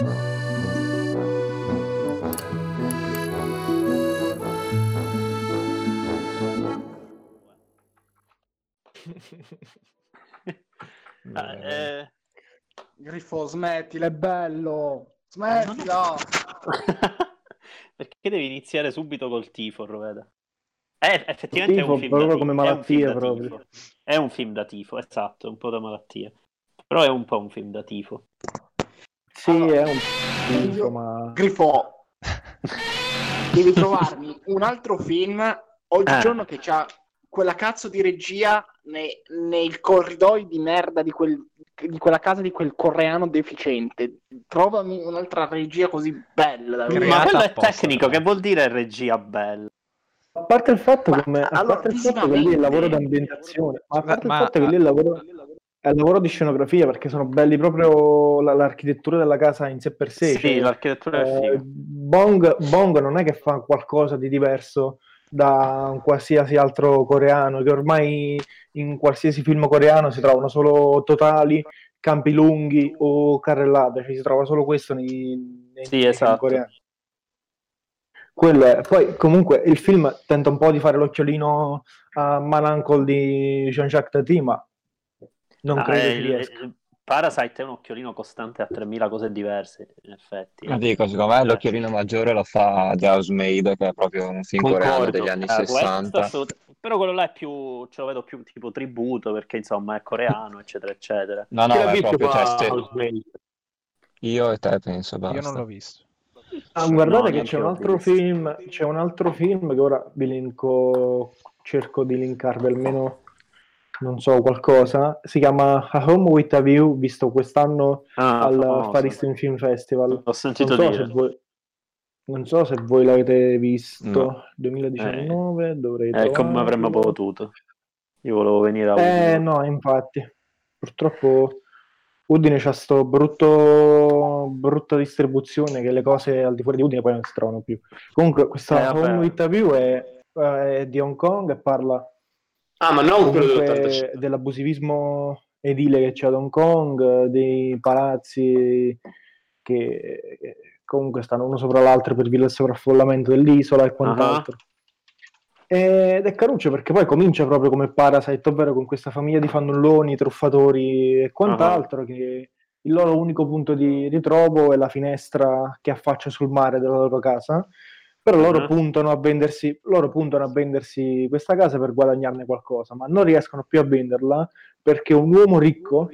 Ah, eh, Grifo, smettila, è bello. Smettila. Perché devi iniziare subito col tifo, Roveda? Eh, effettivamente Tifo è un film proprio da come tifo, è un film malattia, da proprio. È un film da tifo, esatto, un po' da malattia. Però è un po' un film da tifo. Sì, Allora, è un tifo, io- ma... Grifo, devi trovarmi un altro film oggigiorno che c'ha quella cazzo di regia ne- nei corridoi di merda di, quel- di quella casa di quel coreano deficiente. Trovami un'altra regia così bella. Ma quello è tecnico, però. che vuol dire regia bella? A parte il fatto, Ma, come, a allora, parte il fatto che lì è il lavoro d'ambientazione, ma a parte Ma- il fatto che lì è il lavoro, è il lavoro di scenografia, perché sono belli proprio la- l'architettura della casa in sé per sé. Sì, cioè, l'architettura è eh. Bong, Bong non è che fa qualcosa di diverso da un qualsiasi altro coreano, che ormai in qualsiasi film coreano si trovano solo totali, campi lunghi o carrellate, cioè si trova solo questo nei, nei Sì, esatto. coreani. Quello è. Poi comunque il film tenta un po' di fare l'occhiolino a Malancol di Jean-Jacques Tati, ma non Ah, credo eh, Parasite è un occhiolino costante a 3000 cose diverse, in effetti. Ma dico, secondo me Eh. l'occhiolino maggiore lo fa The Housemaid, che è proprio un film coreano Concordo. degli anni Eh, questo 60. assolut- Però quello là è più, ce lo vedo più tipo tributo, perché insomma è coreano, eccetera, eccetera. No, no, è proprio, cioè, se- io e te penso, Io non basta. l'ho visto. Ah, guardate No, che c'è un altro visto. film, c'è un altro film che ora vi linko, cerco di linkarvi almeno, non so, qualcosa. Si chiama A Home with a View, visto quest'anno Ah, al famoso. Far Eastern Film Festival. Ho sentito Non so, dire. se voi, non so se voi l'avete visto, No. 2019, dovrei Eh, come avremmo potuto. Io volevo venire a Eh Udine. no, infatti, purtroppo Udine c'ha sto brutto, brutta distribuzione che le cose al di fuori di Udine poi non si trovano più. Comunque questa Eh. Home with a View è, è di Hong Kong e parla Ah, ma non quello comunque dell'85. dell'abusivismo edile che c'è ad Hong Kong, dei palazzi che che comunque stanno uno sopra l'altro per via del sovraffollamento dell'isola e quant'altro. Ed è caruccio perché poi comincia proprio come Parasite, ovvero con questa famiglia di fannulloni, truffatori e quant'altro, che il loro unico punto di ritrovo è la finestra che affaccia sul mare della loro casa. Però loro Ah. puntano a vendersi, loro puntano a vendersi questa casa per guadagnarne qualcosa, ma non riescono più a venderla perché un uomo ricco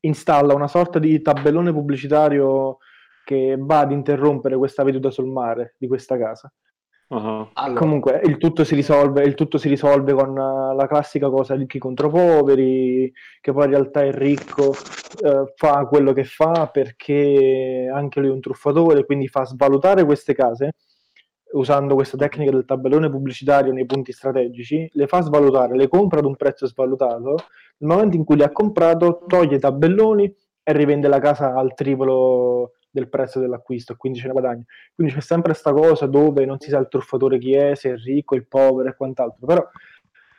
installa una sorta di tabellone pubblicitario che va ad interrompere questa veduta sul mare di questa casa. Ah. Allora, Comunque il tutto si risolve, il tutto si risolve con eh, la classica cosa ricchi contro poveri, che poi in realtà il ricco eh, fa quello che fa perché anche lui è un truffatore, quindi fa svalutare queste case usando questa tecnica del tabellone pubblicitario nei punti strategici, le fa svalutare, le compra ad un prezzo svalutato, nel momento in cui le ha comprato toglie i tabelloni e rivende la casa al triplo del prezzo dell'acquisto quindi ce ne guadagna. Quindi c'è sempre questa cosa dove non si sa il truffatore chi è, se è ricco, il povero e quant'altro, però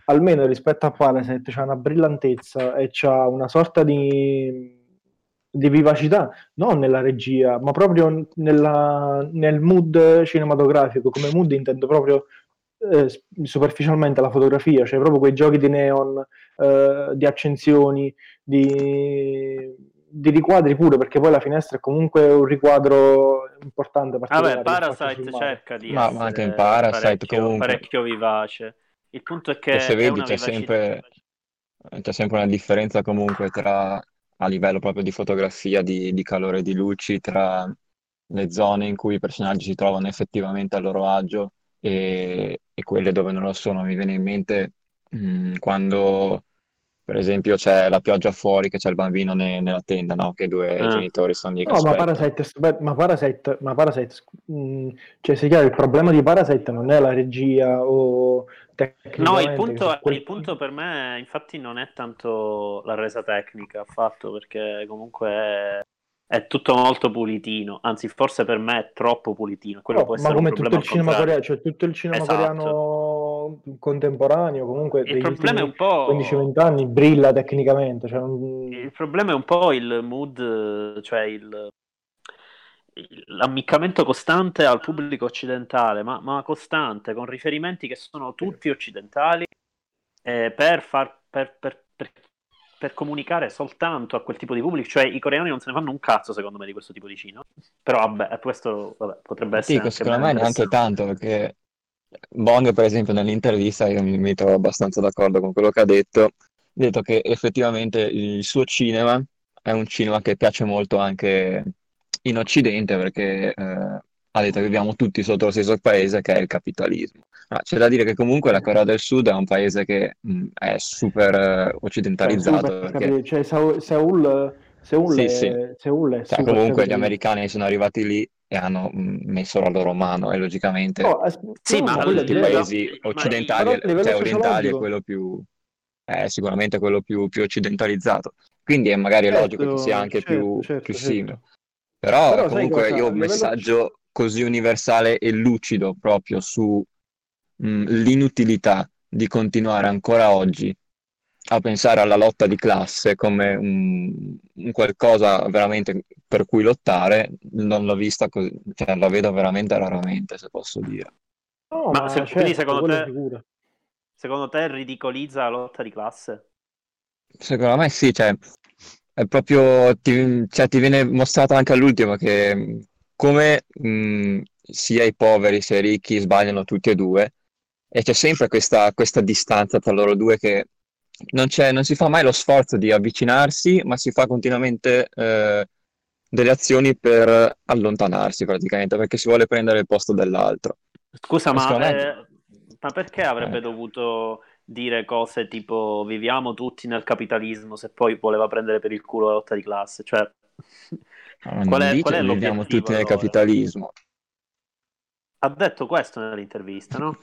almeno rispetto a Parasite c'ha una brillantezza e c'ha una sorta di, di vivacità, non nella regia, ma proprio nella- nel mood cinematografico, come mood intendo proprio eh, superficialmente la fotografia, cioè proprio quei giochi di neon, eh, di accensioni, di, di riquadri pure, perché poi la finestra è comunque un riquadro importante. Vabbè, che Parasite cerca di Ma- ma anche in Parasite parecchio, comunque. parecchio vivace. Il punto è che E se vedi c'è sempre, c'è sempre una differenza comunque tra, a livello proprio di fotografia, di, di calore di luci, tra le zone in cui i personaggi si trovano effettivamente a loro agio e, e quelle dove non lo sono. Mi viene in mente mh, quando, per esempio, c'è la pioggia fuori, che c'è il bambino ne- nella tenda, no? Che i due Ah. genitori sono lì che No, ma. Parasite, ma Parasite, ma Parasite, mh, cioè, sia chiaro, il problema di Parasite non è la regia o No, il punto, quel- il punto per me, infatti, non è tanto la resa tecnica affatto, perché comunque è, è tutto molto pulitino. Anzi, forse per me è troppo pulitino. Quello No, può ma essere un come tutto problema il coreano, cioè tutto il cinema Esatto. coreano contemporaneo, comunque Il degli problema è un po'. 15-20 anni brilla tecnicamente, cioè non- Il problema è un po' il mood, cioè il, l'ammiccamento costante al pubblico occidentale, ma, ma costante, con riferimenti che sono tutti occidentali, eh, per, far, per, per, per, comunicare soltanto a quel tipo di pubblico. Cioè, i coreani non se ne fanno un cazzo, secondo me, di questo tipo di cinema. Però, vabbè, questo vabbè, potrebbe essere. Sì, secondo me neanche tanto, perché Bong, per esempio, nell'intervista, io mi, mi trovo abbastanza d'accordo con quello che ha detto, ha detto che effettivamente il suo cinema è un cinema che piace molto anche in Occidente perché eh, ha detto che viviamo tutti sotto lo stesso paese che è il capitalismo. Ma c'è da dire che comunque la Corea del Sud è un paese che mh, è super eh, occidentalizzato. Cioè, super, perché... cioè, Seoul, Seoul, Seoul Sì, è, sì. Seoul è Cioè, comunque gli capitalismo. americani sono arrivati lì e hanno mh, messo la loro mano e logicamente Oh, as- Sì, no, ma tutti i livello- paesi ma- occidentali, livello cioè orientali, è quello più, è sicuramente quello più, più occidentalizzato. Quindi è magari Certo, logico che sia anche certo, più, certo, più certo. simile. Però, Però comunque cosa? io ho un livello- messaggio così universale e lucido proprio su mh, l'inutilità di continuare ancora oggi a pensare alla lotta di classe come un, un qualcosa veramente per cui lottare, non l'ho vista così, cioè la vedo veramente raramente, se posso dire. No, Ma ma se- certo, quindi secondo te-. Secondo te ridicolizza la lotta di classe? Secondo me sì, cioè, è proprio, ti, cioè, ti viene mostrato anche all'ultimo che come mh, sia i poveri sia i ricchi sbagliano tutti e due e c'è sempre questa, questa distanza tra loro due che non c'è, non si fa mai lo sforzo di avvicinarsi, ma si fa continuamente eh, delle azioni per allontanarsi praticamente, perché si vuole prendere il posto dell'altro. Scusa, ma, eh, ma perché avrebbe Eh. dovuto dire cose tipo viviamo tutti nel capitalismo se poi voleva prendere per il culo la lotta di classe? Cioè, Ma qual non è, qual è viviamo tutti nel allora? capitalismo. Ha detto questo nell'intervista, no?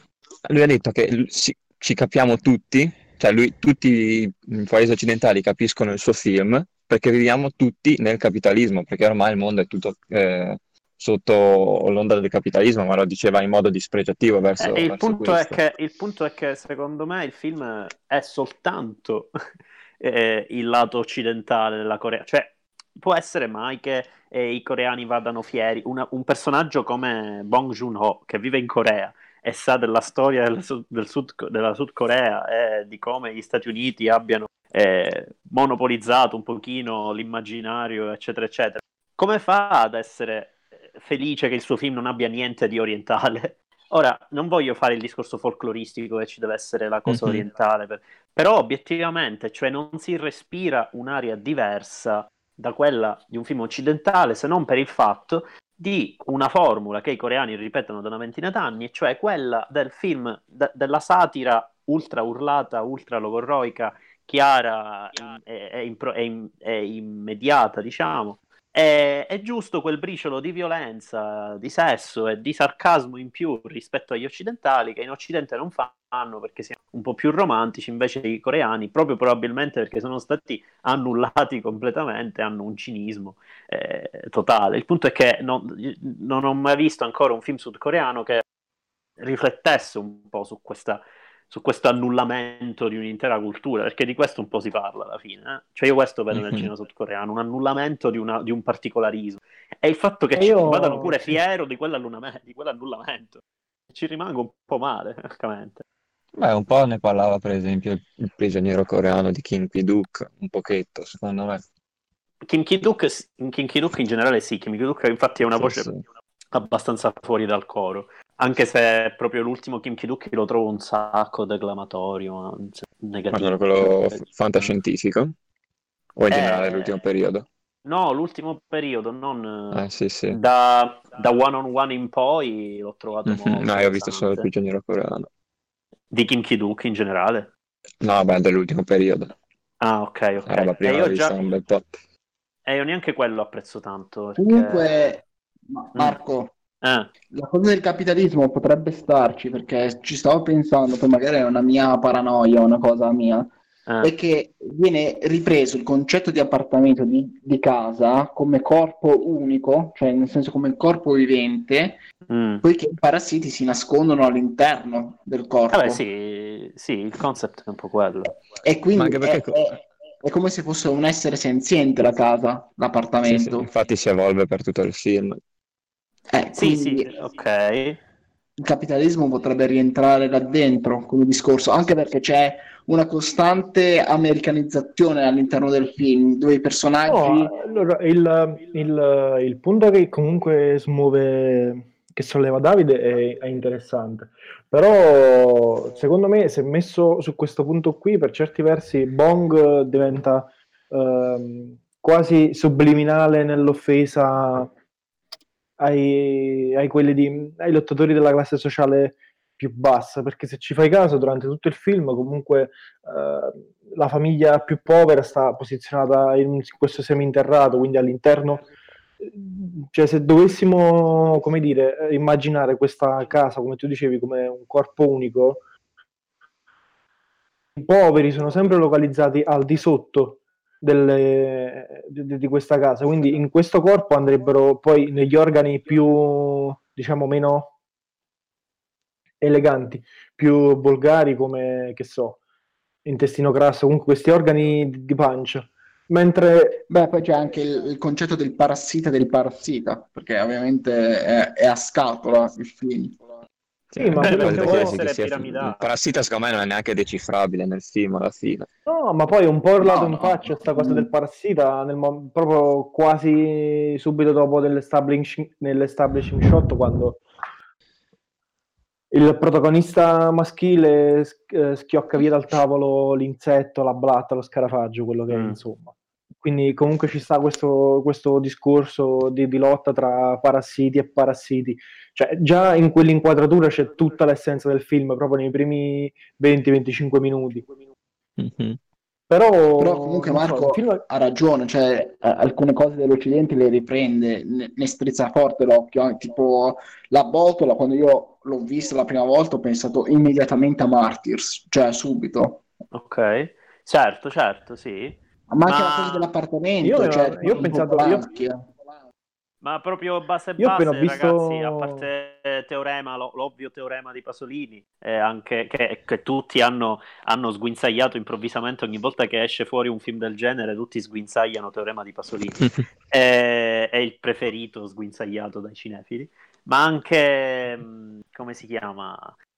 Lui ha detto che si- ci capiamo tutti, cioè lui, tutti i paesi occidentali capiscono il suo film perché viviamo tutti nel capitalismo, perché ormai il mondo è tutto eh, sotto l'onda del capitalismo, ma lo diceva in modo dispregiativo verso, Eh, il, verso punto che, il punto è che secondo me il film è soltanto eh, il lato occidentale della Corea. Cioè, può essere mai che eh, i coreani vadano fieri. Una- un personaggio come Bong Joon-ho, che vive in Corea e sa della storia del Sud- del Sud- della Sud Corea e di come gli Stati Uniti abbiano eh, monopolizzato un pochino l'immaginario, eccetera, eccetera. Come fa ad essere eh, felice che il suo film non abbia niente di orientale? Ora, non voglio fare il discorso folcloristico che ci deve essere la cosa Mhm. orientale, per- però obiettivamente, cioè non si respira un'aria diversa da quella di un film occidentale, se non per il fatto di una formula che i coreani ripetono da una ventina d'anni, e cioè quella del film, de- della satira ultra urlata, ultra logorroica, chiara e, e impro- e e immediata, diciamo. È, è giusto quel briciolo di violenza, di sesso e di sarcasmo in più rispetto agli occidentali, che in Occidente non fanno perché siamo un po' più romantici, invece i coreani, proprio probabilmente perché sono stati annullati completamente, hanno un cinismo eh, totale. Il punto è che non, non ho mai visto ancora un film sudcoreano che riflettesse un po' su questa su questo annullamento di un'intera cultura, perché di questo un po' si parla alla fine. eh. Cioè io questo vedo nel Mhm. cinema sudcoreano, un annullamento di, una- di un particolarismo. E il fatto che E ci io- vadano pure fiero di, quell'annullamento, di quell'annullamento. Ci rimango un po' male, francamente. Beh, un po' ne parlava per esempio il, prigioniero coreano di Kim Ki-duk, un pochetto, secondo me. Kim Ki-duk, in Kim Ki-duk in generale sì, Kim Ki-duk infatti è una Sì, voce sì. abbastanza fuori dal coro. Anche se proprio l'ultimo Kim Ki-duk lo trovo un sacco declamatorio, anzi, Ma negativo. quello f- fantascientifico? O in Eh, generale l'ultimo periodo? No, l'ultimo periodo, non... Eh, sì, sì. Da, da one on one in poi l'ho trovato Mhm. molto No, io ho visto solo il prigioniero coreano. Di Kim Ki-duk in generale. No, beh, dell'ultimo periodo. Ah, ok, ok. La roba E prima io già... un bel po'. E io neanche quello apprezzo tanto. Perché... Comunque, Ma- Marco, Eh, la cosa del capitalismo potrebbe starci perché ci stavo pensando, poi magari è una mia paranoia, una cosa mia, eh. è che viene ripreso il concetto di appartamento, di, di casa, come corpo unico, cioè nel senso come corpo vivente, Mm. poiché i parassiti si nascondono all'interno del corpo. Vabbè, sì, sì, il concept è un po' quello. E quindi Ma anche perché è, è- è come se fosse un essere senziente la casa, Sì, sì, l'appartamento. infatti si evolve per tutto il film. Eh, Sì, quindi sì, ok. il capitalismo potrebbe rientrare là dentro come discorso, anche perché c'è una costante americanizzazione all'interno del film, dove i personaggi... No, allora, il, il- il punto che comunque smuove, che solleva Davide è, è interessante, però secondo me se messo su questo punto qui, per certi versi Bong diventa ehm, quasi subliminale nell'offesa ai, ai di, ai lottatori della classe sociale più bassa, perché se ci fai caso durante tutto il film comunque eh, la famiglia più povera sta posizionata in questo seminterrato, quindi all'interno, cioè se dovessimo, come dire, immaginare questa casa, come tu dicevi, come un corpo unico, i poveri sono sempre localizzati al di sotto delle- di, di questa casa, quindi in questo corpo andrebbero poi negli organi più, diciamo, meno eleganti, più volgari come, che so, intestino grasso, comunque questi organi di, di pancia. Mentre Beh, poi c'è anche il, il concetto del parassita del parassita, perché ovviamente è, è a scatola il film. Sì, ma quello può può essere che piramidale. il parassita secondo me non è neanche decifrabile nel film alla fine. No, ma poi un po' urlato No, in no. faccia sta cosa del parassita, nel mo- proprio quasi subito dopo dell'establishing, nell'establishing shot, quando il protagonista maschile sch- eh, schiocca via dal tavolo l'insetto, la blatta, lo scarafaggio, quello che è, Mm. insomma. Quindi comunque ci sta questo, questo discorso di, di lotta tra parassiti e parassiti. Cioè, già in quell'inquadratura c'è tutta l'essenza del film, proprio nei primi 20-25 minuti. Mhm. Però, Però comunque so, Marco il film- ha ragione, cioè alcune cose dell'Occidente le riprende, ne, ne strizza forte l'occhio, eh, tipo la botola, quando io l'ho vista la prima volta ho pensato immediatamente a Martyrs, cioè subito. Ok, certo, certo, sì. Ma anche Ma- la cosa dell'appartamento, Io- cioè, io ho pensato- io- eh. Ma proprio base Io appena base, ho visto- ragazzi, a parte teorema, lo- l'ovvio teorema di Pasolini, eh, anche che, che tutti hanno, hanno sguinzagliato improvvisamente ogni volta che esce fuori un film del genere, tutti sguinzagliano teorema di Pasolini. è, è il preferito sguinzagliato dai cinefili, ma anche, mh, come si chiama?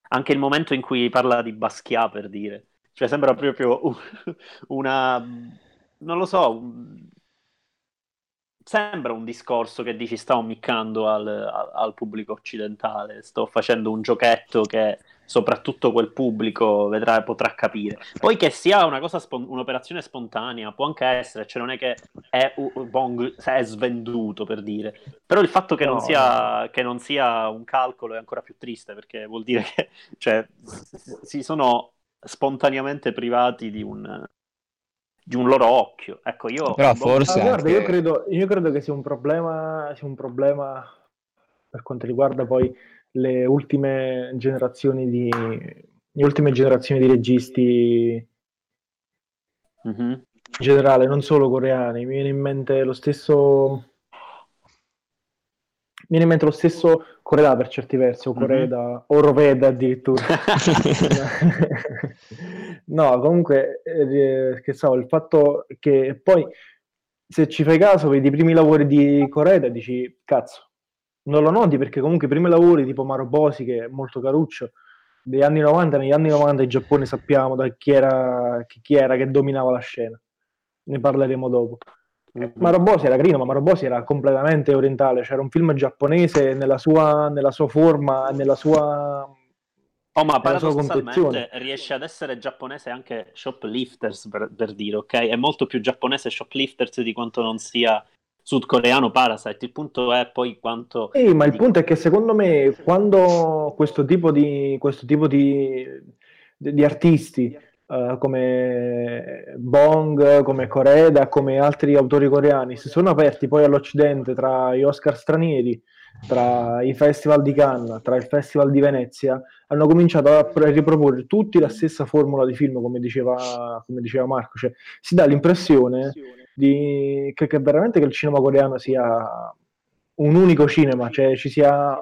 Anche il momento in cui parla di Basquiat, per dire. Cioè sembra proprio un- una... non lo so, sembra un discorso che dici sto ammiccando al, al- al pubblico occidentale, sto facendo un giochetto che soprattutto quel pubblico vedrà, potrà capire. Poi che sia una cosa spon- un'operazione spontanea, può anche essere, cioè non è che è, Bong è svenduto per dire, però il fatto che, non No, sia, che non sia un calcolo è ancora più triste perché vuol dire che cioè, si sono spontaneamente privati di un, di un loro occhio. Ecco, io Però boh, forse Ah, guarda, anche- io credo, io credo che sia un problema, sia un problema per quanto riguarda poi le ultime generazioni di, le ultime generazioni di registi mhm. in generale, non solo coreani. Mi viene in mente lo stesso. Mi viene in mente lo stesso Corea per certi versi, o Mhm. Coreda, o Roveda addirittura. no, comunque, eh, che so, il fatto che poi, se ci fai caso, vedi i primi lavori di Coreda e dici, cazzo, non lo noti perché comunque i primi lavori tipo Marobosi, che è molto caruccio, degli anni 90, negli anni 90 in Giappone sappiamo da chi era, chi, era che dominava la scena. Ne parleremo dopo. Mhm. Marobosi era carino, ma Marobosi era completamente orientale, c'era un film giapponese nella sua, nella sua forma, nella sua... Oh, ma paradossalmente riesce ad essere giapponese anche Shoplifters, per, per dire, ok? È molto più giapponese Shoplifters di quanto non sia sudcoreano Parasite. Il punto è poi quanto... Sì, ma il punto è che secondo me quando questo tipo di, questo tipo di, di- artisti eh, come Bong, come Koreda, come altri autori coreani si sono aperti poi all'Occidente tra gli Oscar stranieri, tra i festival di Cannes, tra il festival di Venezia, hanno cominciato a pr- riproporre tutti la stessa formula di film, come diceva, come diceva Marco, cioè si dà l'impressione di, che, che veramente che il cinema coreano sia un unico cinema, cioè ci sia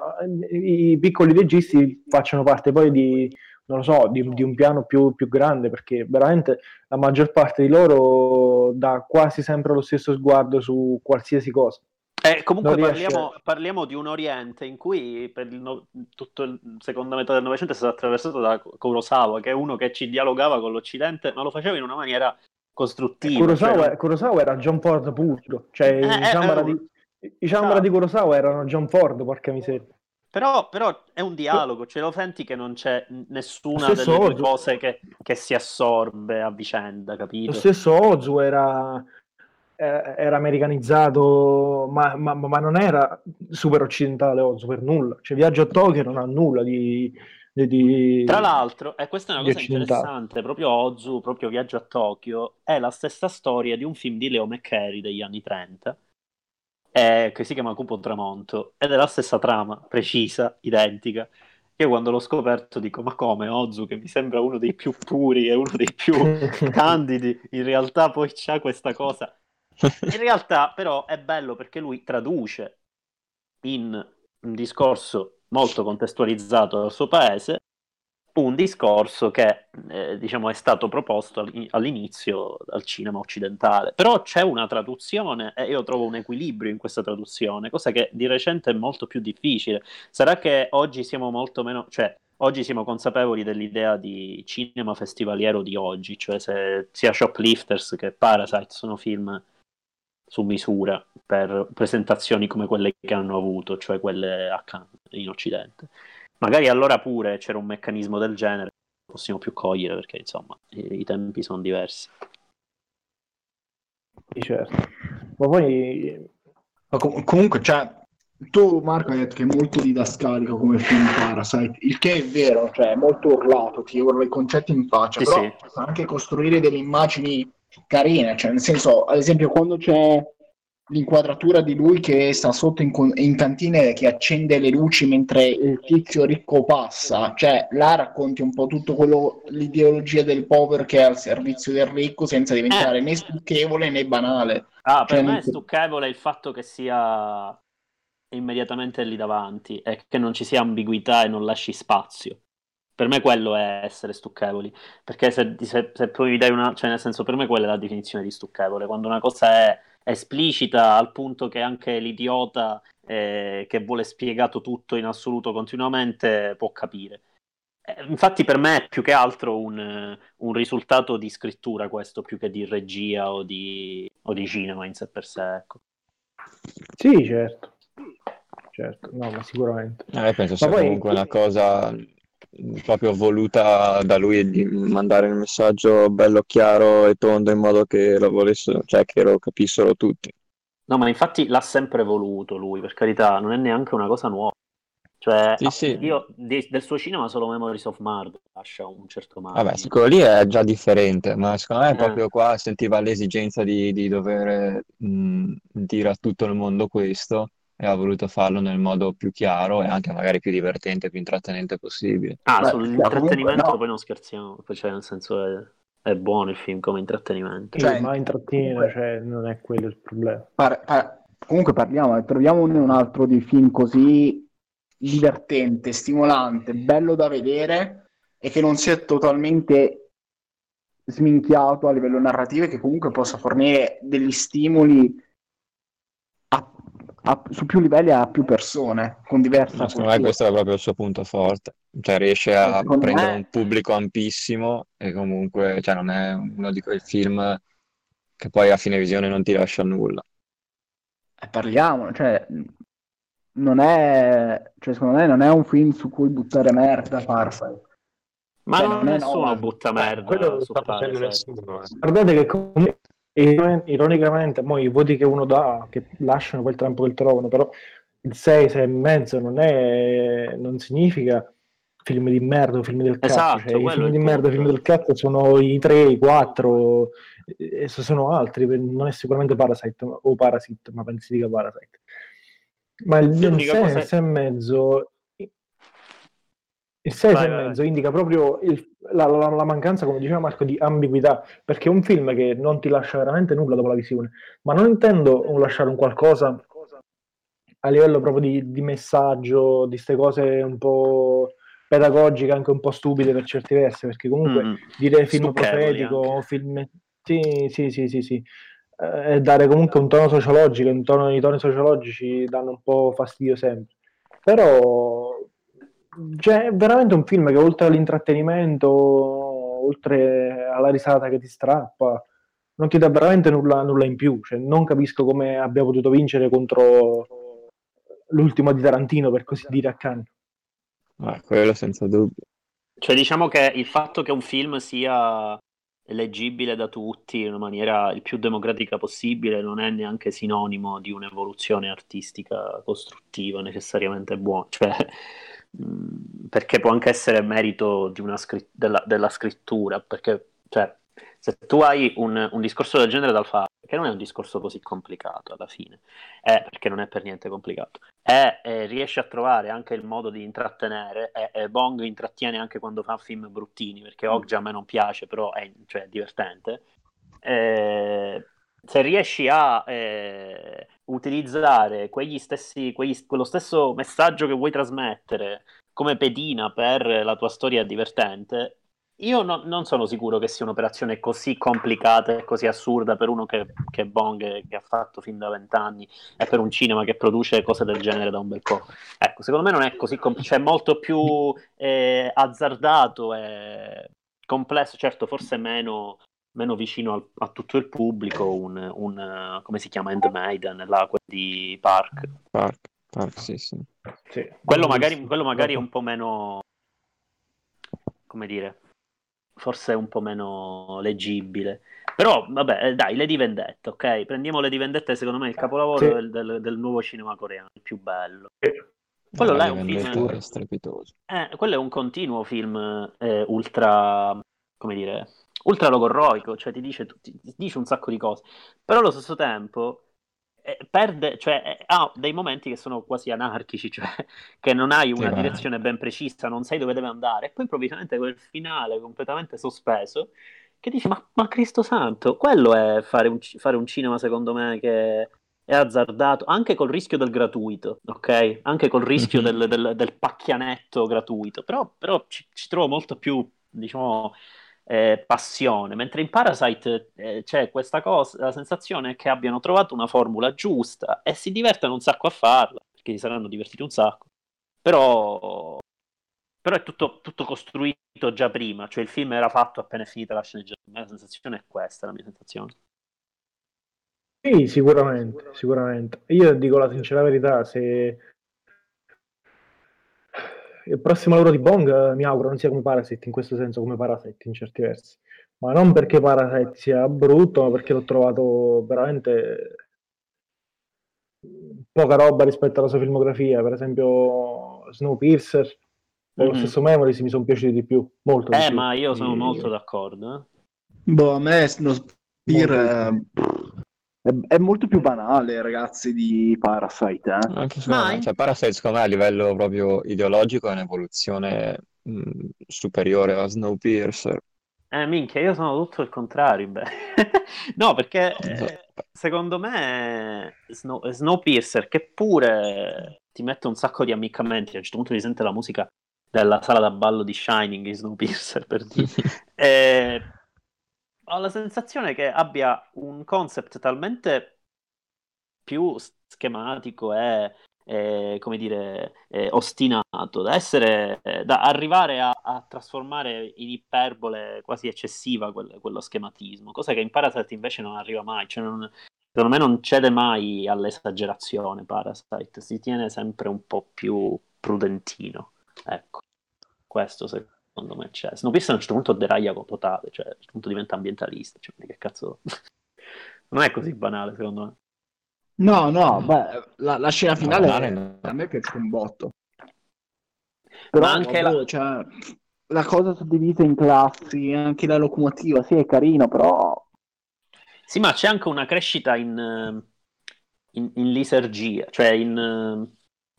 i, piccoli registi facciano parte poi di, so, di, di un piano più, più grande, perché veramente la maggior parte di loro dà quasi sempre lo stesso sguardo su qualsiasi cosa. Eh, comunque parliamo, parliamo di un Oriente in cui per il no- tutto il seconda metà del Novecento è stato attraversato da Kurosawa, che è uno che ci dialogava con l'Occidente, ma lo faceva in una maniera costruttiva. Kurosawa, cioè- Kurosawa era John Ford puro, cioè Eh, i eh, Shambhala eh, di, i Shambhala di Kurosawa erano John Ford, porca miseria. Però, però è un dialogo, ce lo senti che non c'è nessuna Lo delle due Ozu. cose che, che si assorbe a vicenda, Lo capito? stesso Ozu era, era era americanizzato, ma, ma- ma non era super occidentale Ozu per nulla. Cioè Viaggio a Tokyo non ha nulla di... di- di- Tra l'altro, e questa è una cosa interessante, proprio Ozu, proprio Viaggio a Tokyo, è la stessa storia di un film di Leo McCarey degli anni 30, eh, che si chiama Cupo Tramonto, ed è la stessa trama, precisa, identica. Io quando l'ho scoperto dico, ma come Ozu, che mi sembra uno dei più puri e uno dei più candidi, in realtà poi c'ha questa cosa. In realtà però è bello perché lui traduce in un discorso molto contestualizzato dal suo paese un discorso che eh, diciamo è stato proposto all- all'inizio dal cinema occidentale. Però c'è una traduzione e io trovo un equilibrio in questa traduzione cosa che di recente è molto più difficile. Sarà che oggi siamo molto meno cioè oggi siamo consapevoli dell'idea di cinema festivaliero di oggi cioè se sia Shoplifters che Parasite sono film su misura per presentazioni come quelle che hanno avuto, cioè quelle a Cannes in Occidente. Magari allora pure c'era un meccanismo del genere, non possiamo più cogliere perché insomma i, i tempi sono diversi. Sì, certo. Ma poi Ma com- comunque, cioè, tu Marco hai detto che è molto didascalico come film Parasite, il che è vero, cioè è molto urlato, ti urla i concetti in faccia, Sì, però sì. anche costruire delle immagini carine, cioè nel senso, ad esempio quando c'è l'inquadratura di lui che sta sotto in, in cantina e che accende le luci mentre il tizio ricco passa, cioè là racconti un po' tutto quello, l'ideologia del povero che è al servizio del ricco senza diventare né stucchevole né banale. Ah, per Cioè, me non- è stucchevole il fatto che sia immediatamente lì davanti e che non ci sia ambiguità e non lasci spazio. Per me quello è essere stucchevoli, perché se, se- se poi mi dai una, cioè nel senso per me quella è la definizione di stucchevole, quando una cosa è esplicita al punto che anche l'idiota eh, che vuole spiegato tutto in assoluto continuamente può capire. Eh, infatti per me è più che altro un, un risultato di scrittura questo, più che di regia o di, o di cinema in sé per sé. Ecco. sì, certo. Certo, no, ma sicuramente. Eh, penso sia poi- comunque una cosa proprio voluta da lui di mandare il messaggio bello chiaro e tondo in modo che lo volessero, cioè che lo capissero tutti. No, ma infatti l'ha sempre voluto lui, per carità, non è neanche una cosa nuova. Cioè, Sì, sì. io di- del suo cinema solo Memories of Murder lascia un certo margine. Vabbè, quello lì è già differente, ma secondo me Eh. proprio qua sentiva l'esigenza di, di dover mh, dire a tutto il mondo questo e ha voluto farlo nel modo più chiaro e anche magari più divertente, più intrattenente possibile. Ah, Beh, sull'intrattenimento comunque, no. poi non scherziamo, cioè nel senso è, è buono il film come intrattenimento. Sì, Cioè, ma intrattiene, cioè, non è quello il problema. Par- par- comunque parliamo, troviamone un altro di film così divertente, stimolante, bello da vedere e che non sia totalmente sminchiato a livello narrativo e che comunque possa fornire degli stimoli a- su più livelli a più persone con diversa Ma secondo me questo è proprio il suo punto forte, cioè riesce a Secondo prendere me- un pubblico ampissimo e comunque cioè, non è uno di quei film che poi a fine visione non ti lascia nulla. Eh, parliamo, cioè non è, cioè secondo me non è un film su cui buttare merda Parasite. Ma Cioè, non non è nessuno no, butta Eh, merda quello non su sta facendo nessuno. eh. Guardate che comunque, ironicamente, i voti che uno dà, che lasciano quel tempo che trovano, però il 6, 6 e mezzo non è, non significa film di merda o film del cazzo, Esatto, cioè, i film di merda film del cazzo sono i 3, i 4, e se sono altri, non è sicuramente Parasite o Parasite, ma pensi dica Parasite. Ma il, il L'unica 6, cosa è- 6 e mezzo il 6 Vai, e vai, mezzo indica proprio il- la, la- la mancanza, come diceva Marco, di ambiguità, perché è un film che non ti lascia veramente nulla dopo la visione, ma non intendo lasciare un qualcosa a livello proprio di, di messaggio, di queste cose un po' pedagogiche, anche un po' stupide per certi versi, perché comunque Mm. dire film Stucchevoli profetico, anche. film... Sì, sì, sì, sì, sì. eh, dare comunque un tono sociologico, un tono, i toni sociologici danno un po' fastidio sempre. Però c'è veramente un film che oltre all'intrattenimento, oltre alla risata che ti strappa, non ti dà veramente nulla, nulla in più. Cioè, non capisco come abbia potuto vincere contro l'ultimo di Tarantino, per così dire, a Cannes. Ah, quello senza dubbio. Cioè, diciamo che il fatto che un film sia leggibile da tutti in una maniera il più democratica possibile non è neanche sinonimo di un'evoluzione artistica costruttiva necessariamente buona. Cioè, perché può anche essere merito scritt- della, della, scrittura, perché cioè, se tu hai un, un, discorso del genere da fare, che non è un discorso così complicato alla fine, è, perché non è per niente complicato, e eh, riesce a trovare anche il modo di intrattenere, e Bong intrattiene anche quando fa film bruttini, perché Oggi a me non piace, però è cioè, divertente, eh, se riesci a eh, utilizzare stessi, quegli, quello stesso messaggio che vuoi trasmettere come pedina per la tua storia divertente, io no, non sono sicuro che sia un'operazione così complicata e così assurda per uno che, che Bong che ha fatto fin da vent'anni e per un cinema che produce cose del genere da un bel po'. Ecco, secondo me non è così complicato, cioè è molto più eh, azzardato e complesso, certo forse meno meno vicino al, a tutto il pubblico un, un come si chiama End Maiden là, di Park. Park, Park sì, sì. sì. Quello, magari, quello magari è un po' meno come dire forse un po' meno leggibile. Però vabbè eh, dai Lady Vendetta ok? Prendiamo Lady Vendetta secondo me il capolavoro sì. del, del, del, nuovo cinema coreano il più bello. Quello là è un film è strepitoso. Eh, quello è un continuo film eh, ultra come dire ultra logorroico, cioè ti dice, ti dice, un sacco di cose, però allo stesso tempo eh, perde, cioè, eh, ha dei momenti che sono quasi anarchici, cioè che non hai una sì, direzione ben precisa, non sai dove deve andare, e poi improvvisamente quel finale completamente sospeso, che dici, ma, ma Cristo Santo, quello è fare un, fare un cinema secondo me che è azzardato, anche col rischio del gratuito, ok? Anche col rischio mm-hmm. del, del, del, pacchianetto gratuito, però, però ci, ci trovo molto più, diciamo eh, passione, mentre in Parasite eh, c'è questa cosa, la sensazione che abbiano trovato una formula giusta e si divertono un sacco a farla, perché si saranno divertiti un sacco, però, però è tutto, tutto, costruito già prima, cioè il film era fatto appena finita la sceneggiatura, la sensazione è questa, la mia sensazione. Sì, sicuramente, sicuramente. Io dico la sincera verità, se il prossimo lavoro di Bong eh, mi auguro non sia come Parasite, in questo senso come Parasite in certi versi, ma non perché Parasite sia brutto, ma perché l'ho trovato veramente poca roba rispetto alla sua filmografia, per esempio Snowpiercer mm-hmm. lo stesso Memories mi sono piaciuti di più, molto eh, di più. ma io sono molto d'accordo. Eh. Boh, a me Snowpiercer è, molto più banale, ragazzi, di Parasite. Eh? Anche me, cioè, Parasite, secondo me, a livello proprio ideologico è un'evoluzione mh, superiore a Snowpiercer. Eh, minchia, io sono tutto il contrario. Beh. no, perché eh, secondo me Snow, Snowpiercer, che pure ti mette un sacco di ammiccamenti, a un certo punto mi sente la musica della sala da ballo di Shining in Snowpiercer, per dire. eh, ho la sensazione che abbia un concept talmente più schematico e, e come dire, ostinato da essere da arrivare a, a, trasformare in iperbole quasi eccessiva quel, quello schematismo, cosa che in Parasite invece non arriva mai, cioè non, secondo me non cede mai all'esagerazione Parasite, si tiene sempre un po' più prudentino. Ecco, questo secondo secondo me c'è. Snowpiercer a un certo punto deraia totale, cioè a un certo punto diventa ambientalista, cioè, che cazzo... non è così banale, secondo me. No, no, beh, la, la scena finale no, no. a me piace un botto. Però, Ma anche vabbè, la... Cioè, la cosa suddivisa in classi, anche la locomotiva, sì, è carino, però... Sì, ma c'è anche una crescita in, in, in lisergia, cioè in,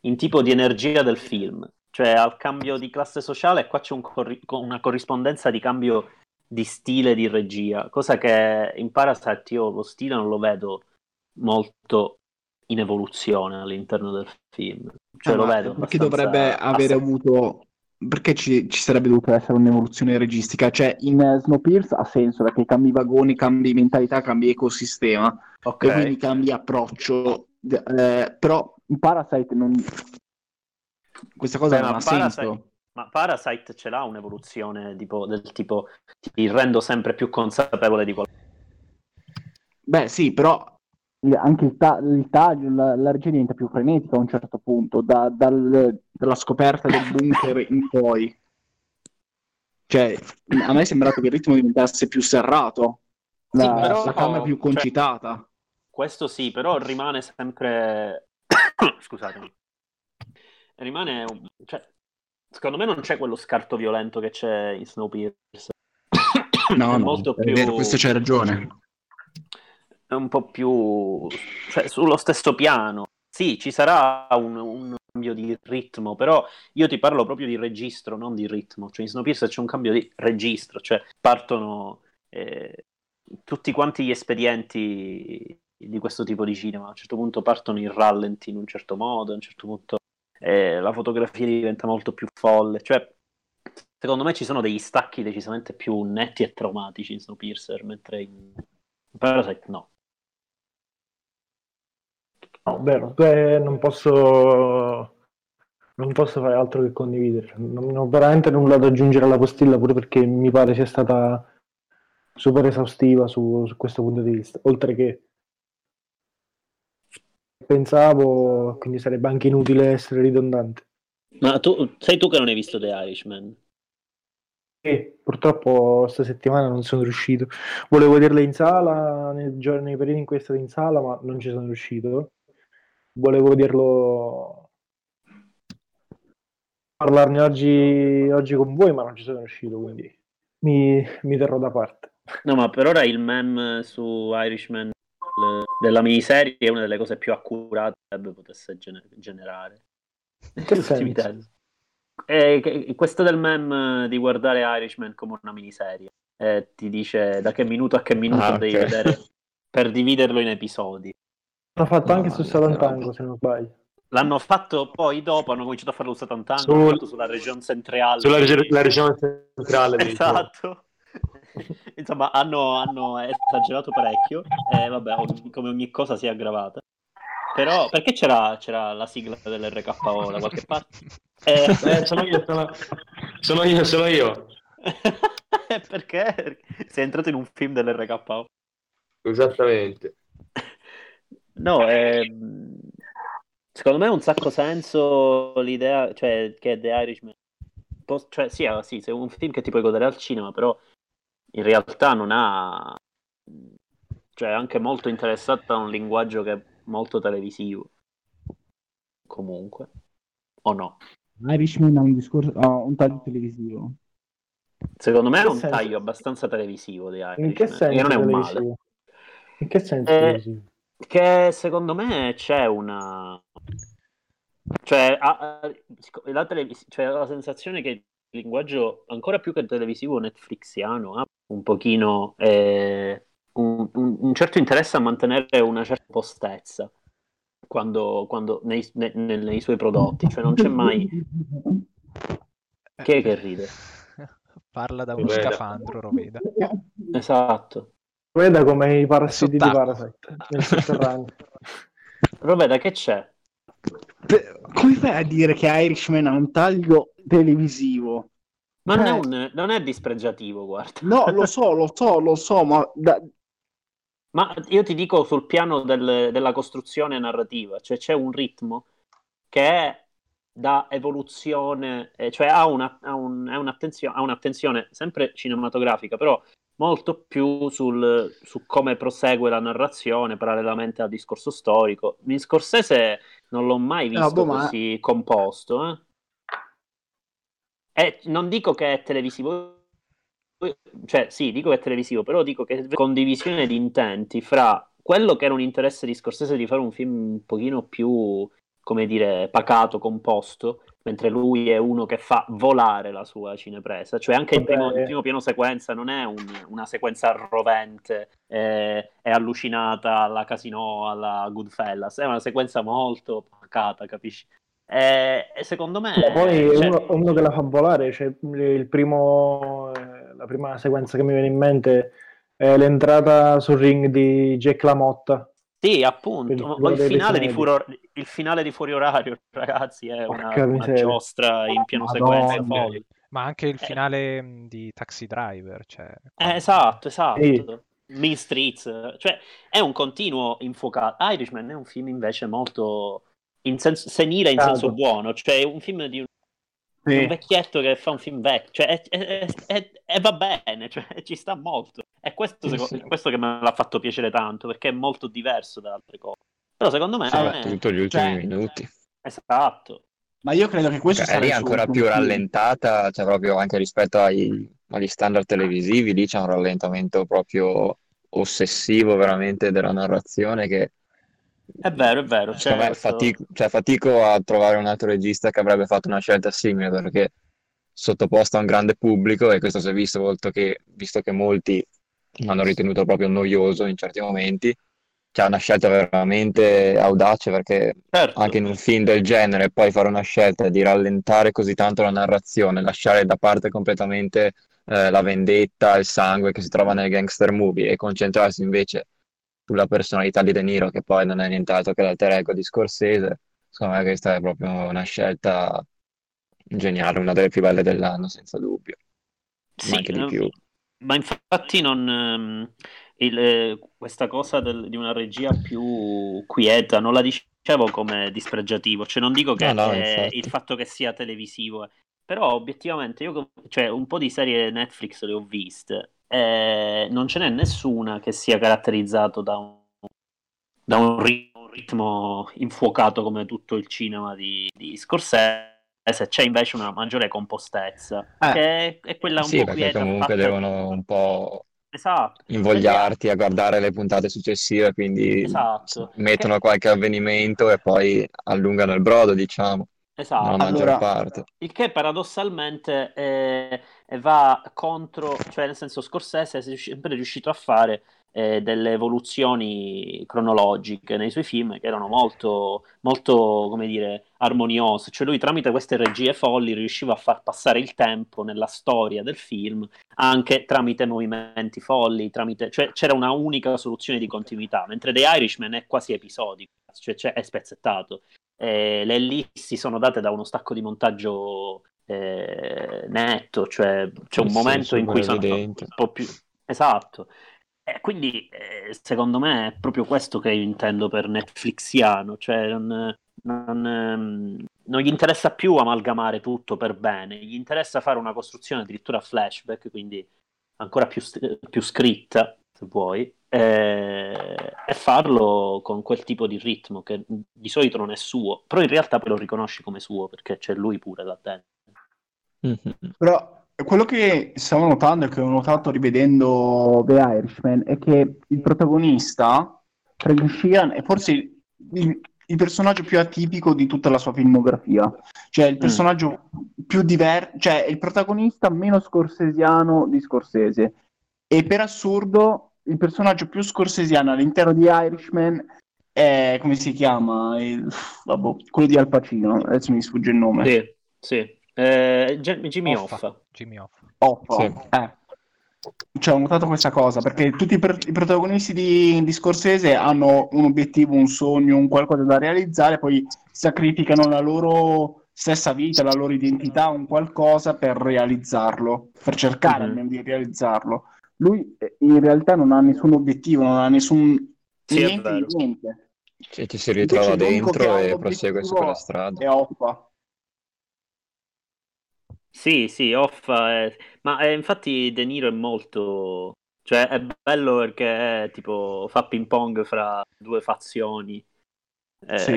in tipo di energia del film cioè al cambio di classe sociale qua c'è un corri- una corrispondenza di cambio di stile di regia, cosa che in Parasite io lo stile non lo vedo molto in evoluzione all'interno del film. Cioè, ah, lo vedo perché dovrebbe aver avuto perché ci, ci sarebbe dovuta essere un'evoluzione registica? Cioè, in uh, Snowpiercer ha senso perché cambi vagoni, cambi mentalità, cambi ecosistema Ok. e quindi cambi approccio. Eh, però in Parasite non... questa cosa Beh, non ma ha Parasite- senso. Ma Parasite ce l'ha un'evoluzione tipo, del tipo ti rendo sempre più consapevole di qualcosa. Beh, sì, però anche il, ta- il taglio, la, la regia diventa più frenetica a un certo punto, da- dal- dalla scoperta del bunker in poi. Cioè, a me è sembrato che il ritmo diventasse più serrato, la, Sì, però- la camera più cioè- concitata. Questo sì, però rimane sempre... Scusatemi. Rimane... un- Cioè, secondo me non c'è quello scarto violento che c'è in Snowpiercer. No, È no, molto più- vero, questo c'hai ragione. È un po' più... Cioè, sullo stesso piano. Sì, ci sarà un, un cambio di ritmo, però io ti parlo proprio di registro, non di ritmo. Cioè in Snowpiercer c'è un cambio di registro, cioè partono eh, tutti quanti gli espedienti di questo tipo di cinema. A un certo punto partono in rallenti in un certo modo, a un certo punto eh, la fotografia diventa molto più folle. Cioè, secondo me ci sono degli stacchi decisamente più netti e traumatici in Snowpiercer, mentre in Parasite no. No, vero, Beh, non posso, non posso fare altro che condividere. Non, ho veramente nulla da aggiungere alla postilla, pure perché mi pare sia stata super esaustiva su, su questo punto di vista. Oltre che pensavo, quindi sarebbe anche inutile essere ridondante. Ma tu sei tu che non hai visto The Irishman? E purtroppo sta settimana non sono riuscito. Volevo vederla in sala nei giorni, nei periodi in cui è stata in sala, ma non ci sono riuscito. Volevo vederlo parlarne oggi, oggi con voi, ma non ci sono riuscito, quindi mi, mi terrò da parte. No, ma per ora il meme su Irishman della miniserie è una delle cose più accurate che Web potesse gene- generare. Tempi. Eh, questo del meme di guardare Irishman come una miniserie. Eh, ti dice da che minuto a che minuto Ah, devi vedere per dividerlo in episodi. L'ho fatto anche No, su no, Satantango, se non sbaglio. L'hanno fatto poi dopo, hanno cominciato a farlo su Tantango, Sul- sulla regione centrale. Sulla reg- la regione centrale. Esatto. Insomma, hanno, hanno esagerato parecchio e vabbè, ogni- come ogni cosa si è aggravata. Però, perché c'era, c'era la sigla dell'RKO da qualche parte? Eh, Eh, sono io, sono, sono io, sono io. perché? Sei entrato in un film dell'RKO? Esattamente. No, ehm, secondo me ha un sacco senso l'idea, cioè, che The Irishman... pos- Cioè, sì, sì, è un film che ti puoi godere al cinema, però in realtà non ha... Cioè, è anche molto interessato a un linguaggio che è molto televisivo. Comunque. O no? Irishman ha un discorso, ha un taglio televisivo. Secondo me è che un senso? taglio abbastanza televisivo di Irishman. In che e senso non è un male. televisivo? In che senso Eh, televisivo? Che secondo me c'è una. Cioè, ha- la, televis- cioè, ho la sensazione che linguaggio, ancora più che televisivo netflixiano, ha un pochino eh, un, un- un certo interesse a mantenere una certa postezza quando, quando nei, ne- ne- nei suoi prodotti. Cioè, non c'è mai. Chi è che ride? Parla da uno Roveda. scafandro, Roveda. Esatto. Veda come i parassiti di. Parasite nel sotterraneo. Vabbè, da che c'è? Come fai a dire che Irishman ha un taglio televisivo? Ma non, è Eh. un- non è dispregiativo, guarda. No, lo so, lo so, lo so, ma da- Ma io ti dico sul piano del- della costruzione narrativa, cioè c'è un ritmo che è da evoluzione, eh, cioè ha, una, ha un- è un'attenzio- ha un'attenzione sempre cinematografica, però molto più sul, su come prosegue la narrazione parallelamente al discorso storico. In Scorsese non l'ho mai No, visto boh, ma- così composto. eh. E non dico che è televisivo, cioè sì, dico che è televisivo, però dico che è condivisione di intenti fra quello che era un interesse di Scorsese di fare un film un pochino più, come dire, pacato, composto, mentre lui è uno che fa volare la sua cinepresa, cioè anche il primo, il primo piano sequenza non è un- una sequenza rovente, eh, è allucinata alla Casino, alla Goodfellas, è una sequenza molto pacata, capisci? E, e secondo me... Ma poi cioè, uno, uno che la fa volare, cioè, il primo, eh, la prima sequenza che mi viene in mente è l'entrata sul ring di Jack LaMotta. Sì, appunto, il ma culo il dei finale. Furo- il finale di Fuori Orario, ragazzi, è una, Porca una miseria. giostra in pieno Madonna. sequenza. Ma anche il Eh. finale mh, di Taxi Driver, cioè... Eh, esatto, esatto. Sì. Mean Streets, cioè è un continuo infuocato. Irishman è un film invece molto in senso, senile in senso buono, cioè è un film di un, Sì. un vecchietto che fa un film vecchio, cioè è- va bene, cioè, ci sta molto. E questo, Sì, seco- sì. questo che me l'ha fatto piacere tanto, perché è molto diverso da altre cose. Però secondo me... Soprattutto gli ultimi cioè, minuti. Esatto. Ma io credo che questo Cioè, lì è suo ancora più rallentata, cioè proprio anche rispetto ai- agli standard televisivi, lì c'è un rallentamento proprio ossessivo veramente della narrazione che È vero, è vero. Cioè, secondo me fatico, cioè, fatico a trovare un altro regista che avrebbe fatto una scelta simile perché sottoposto a un grande pubblico e questo si è visto molto che, visto che molti hanno ritenuto proprio noioso in certi momenti, c'è una scelta veramente audace perché Certo. anche in un film del genere poi fare una scelta di rallentare così tanto la narrazione, lasciare da parte completamente eh, la vendetta, il sangue che si trova nel gangster movie e concentrarsi invece sulla personalità di De Niro, che poi non è nient'altro che l'alter ego di Scorsese, secondo me questa è proprio una scelta geniale, una delle più belle dell'anno, senza dubbio, Sì, ma anche di più. Ma infatti non, ehm, il, eh, questa cosa del- di una regia più quieta non la dicevo come dispregiativo, cioè non dico che No, no, eh, il fatto che sia televisivo, eh, però obiettivamente io cioè, un po' di serie Netflix le ho viste e non ce n'è nessuna che sia caratterizzato da un, da un ritmo infuocato come tutto il cinema di, di Scorsese. C'è invece una maggiore compostezza, Eh. che è quella un Sì, po' perché comunque devono un po' Esatto. invogliarti a guardare le puntate successive, quindi Esatto. mettono qualche avvenimento e poi allungano il brodo, diciamo, Esatto. maggior Allora- parte. Il che paradossalmente eh, va contro, cioè nel senso Scorsese è sempre riuscito a fare eh, delle evoluzioni cronologiche nei suoi film che erano molto, molto, come dire, armoniose. Cioè lui tramite queste regie folli riusciva a far passare il tempo nella storia del film anche tramite movimenti folli, tramite... cioè c'era una unica soluzione di continuità, mentre The Irishman è quasi episodico, cioè, cioè è spezzettato. Eh, le ellissi sono date da uno stacco di montaggio eh, netto, cioè c'è un Sì, momento in cui sono un po' più esatto. E quindi eh, secondo me è proprio questo che io intendo per Netflixiano, cioè non, non, ehm, non gli interessa più amalgamare tutto per bene, gli interessa fare una costruzione addirittura flashback, quindi ancora più, più scritta, se vuoi, eh, e farlo con quel tipo di ritmo che di solito non è suo, però in realtà poi lo riconosci come suo perché c'è lui pure là dentro. Mhm. Però quello che stavo notando e che ho notato rivedendo The Irishman è che il protagonista, Craig Sheehan, è forse il, il personaggio più atipico di tutta la sua filmografia. Cioè il personaggio più diverso, cioè il protagonista meno scorsesiano di Scorsese. E per assurdo, il personaggio più scorsesiano all'interno di Irishman è, come si chiama? Il- vabbè, quello di Al Pacino, adesso mi sfugge il nome. Sì, sì. Eh, Jimmy Hoffa. Hoffa. Jimmy Hoffa. Hoffa, Sì. eh. Cioè, ho notato questa cosa perché tutti i, per- i protagonisti di, di Scorsese hanno un obiettivo, un sogno, un qualcosa da realizzare, poi sacrificano la loro stessa vita, la loro identità, un qualcosa per realizzarlo, per cercare Mhm. almeno di realizzarlo. Lui eh, in realtà non ha nessun obiettivo, non ha nessun Sì, è niente niente. Cioè, ci si ritrova Invece dentro e prosegue su quella strada. È Hoffa. Sì, sì, Hoffa è... Ma eh, infatti De Niro è molto... Cioè è bello perché è, tipo fa ping pong fra due fazioni. Eh, Sì.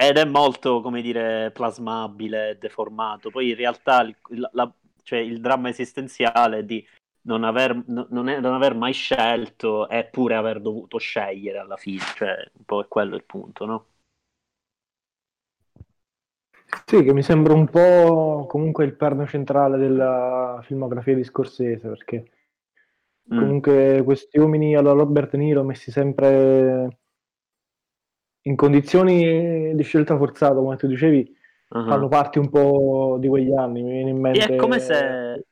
Ed è molto, come dire, plasmabile, deformato. Poi in realtà il, il- la- cioè, il dramma esistenziale di non aver, no- non è- non aver mai scelto eppure aver dovuto scegliere alla fine. Cioè, un po' è quello il punto, no? Sì, che mi sembra un po' comunque il perno centrale della filmografia di Scorsese, perché Mm. comunque questi uomini alla Robert Niro messi sempre in condizioni di scelta forzata, come tu dicevi, Uh-huh. fanno parte un po' di quegli anni. Mi viene in mente. è come se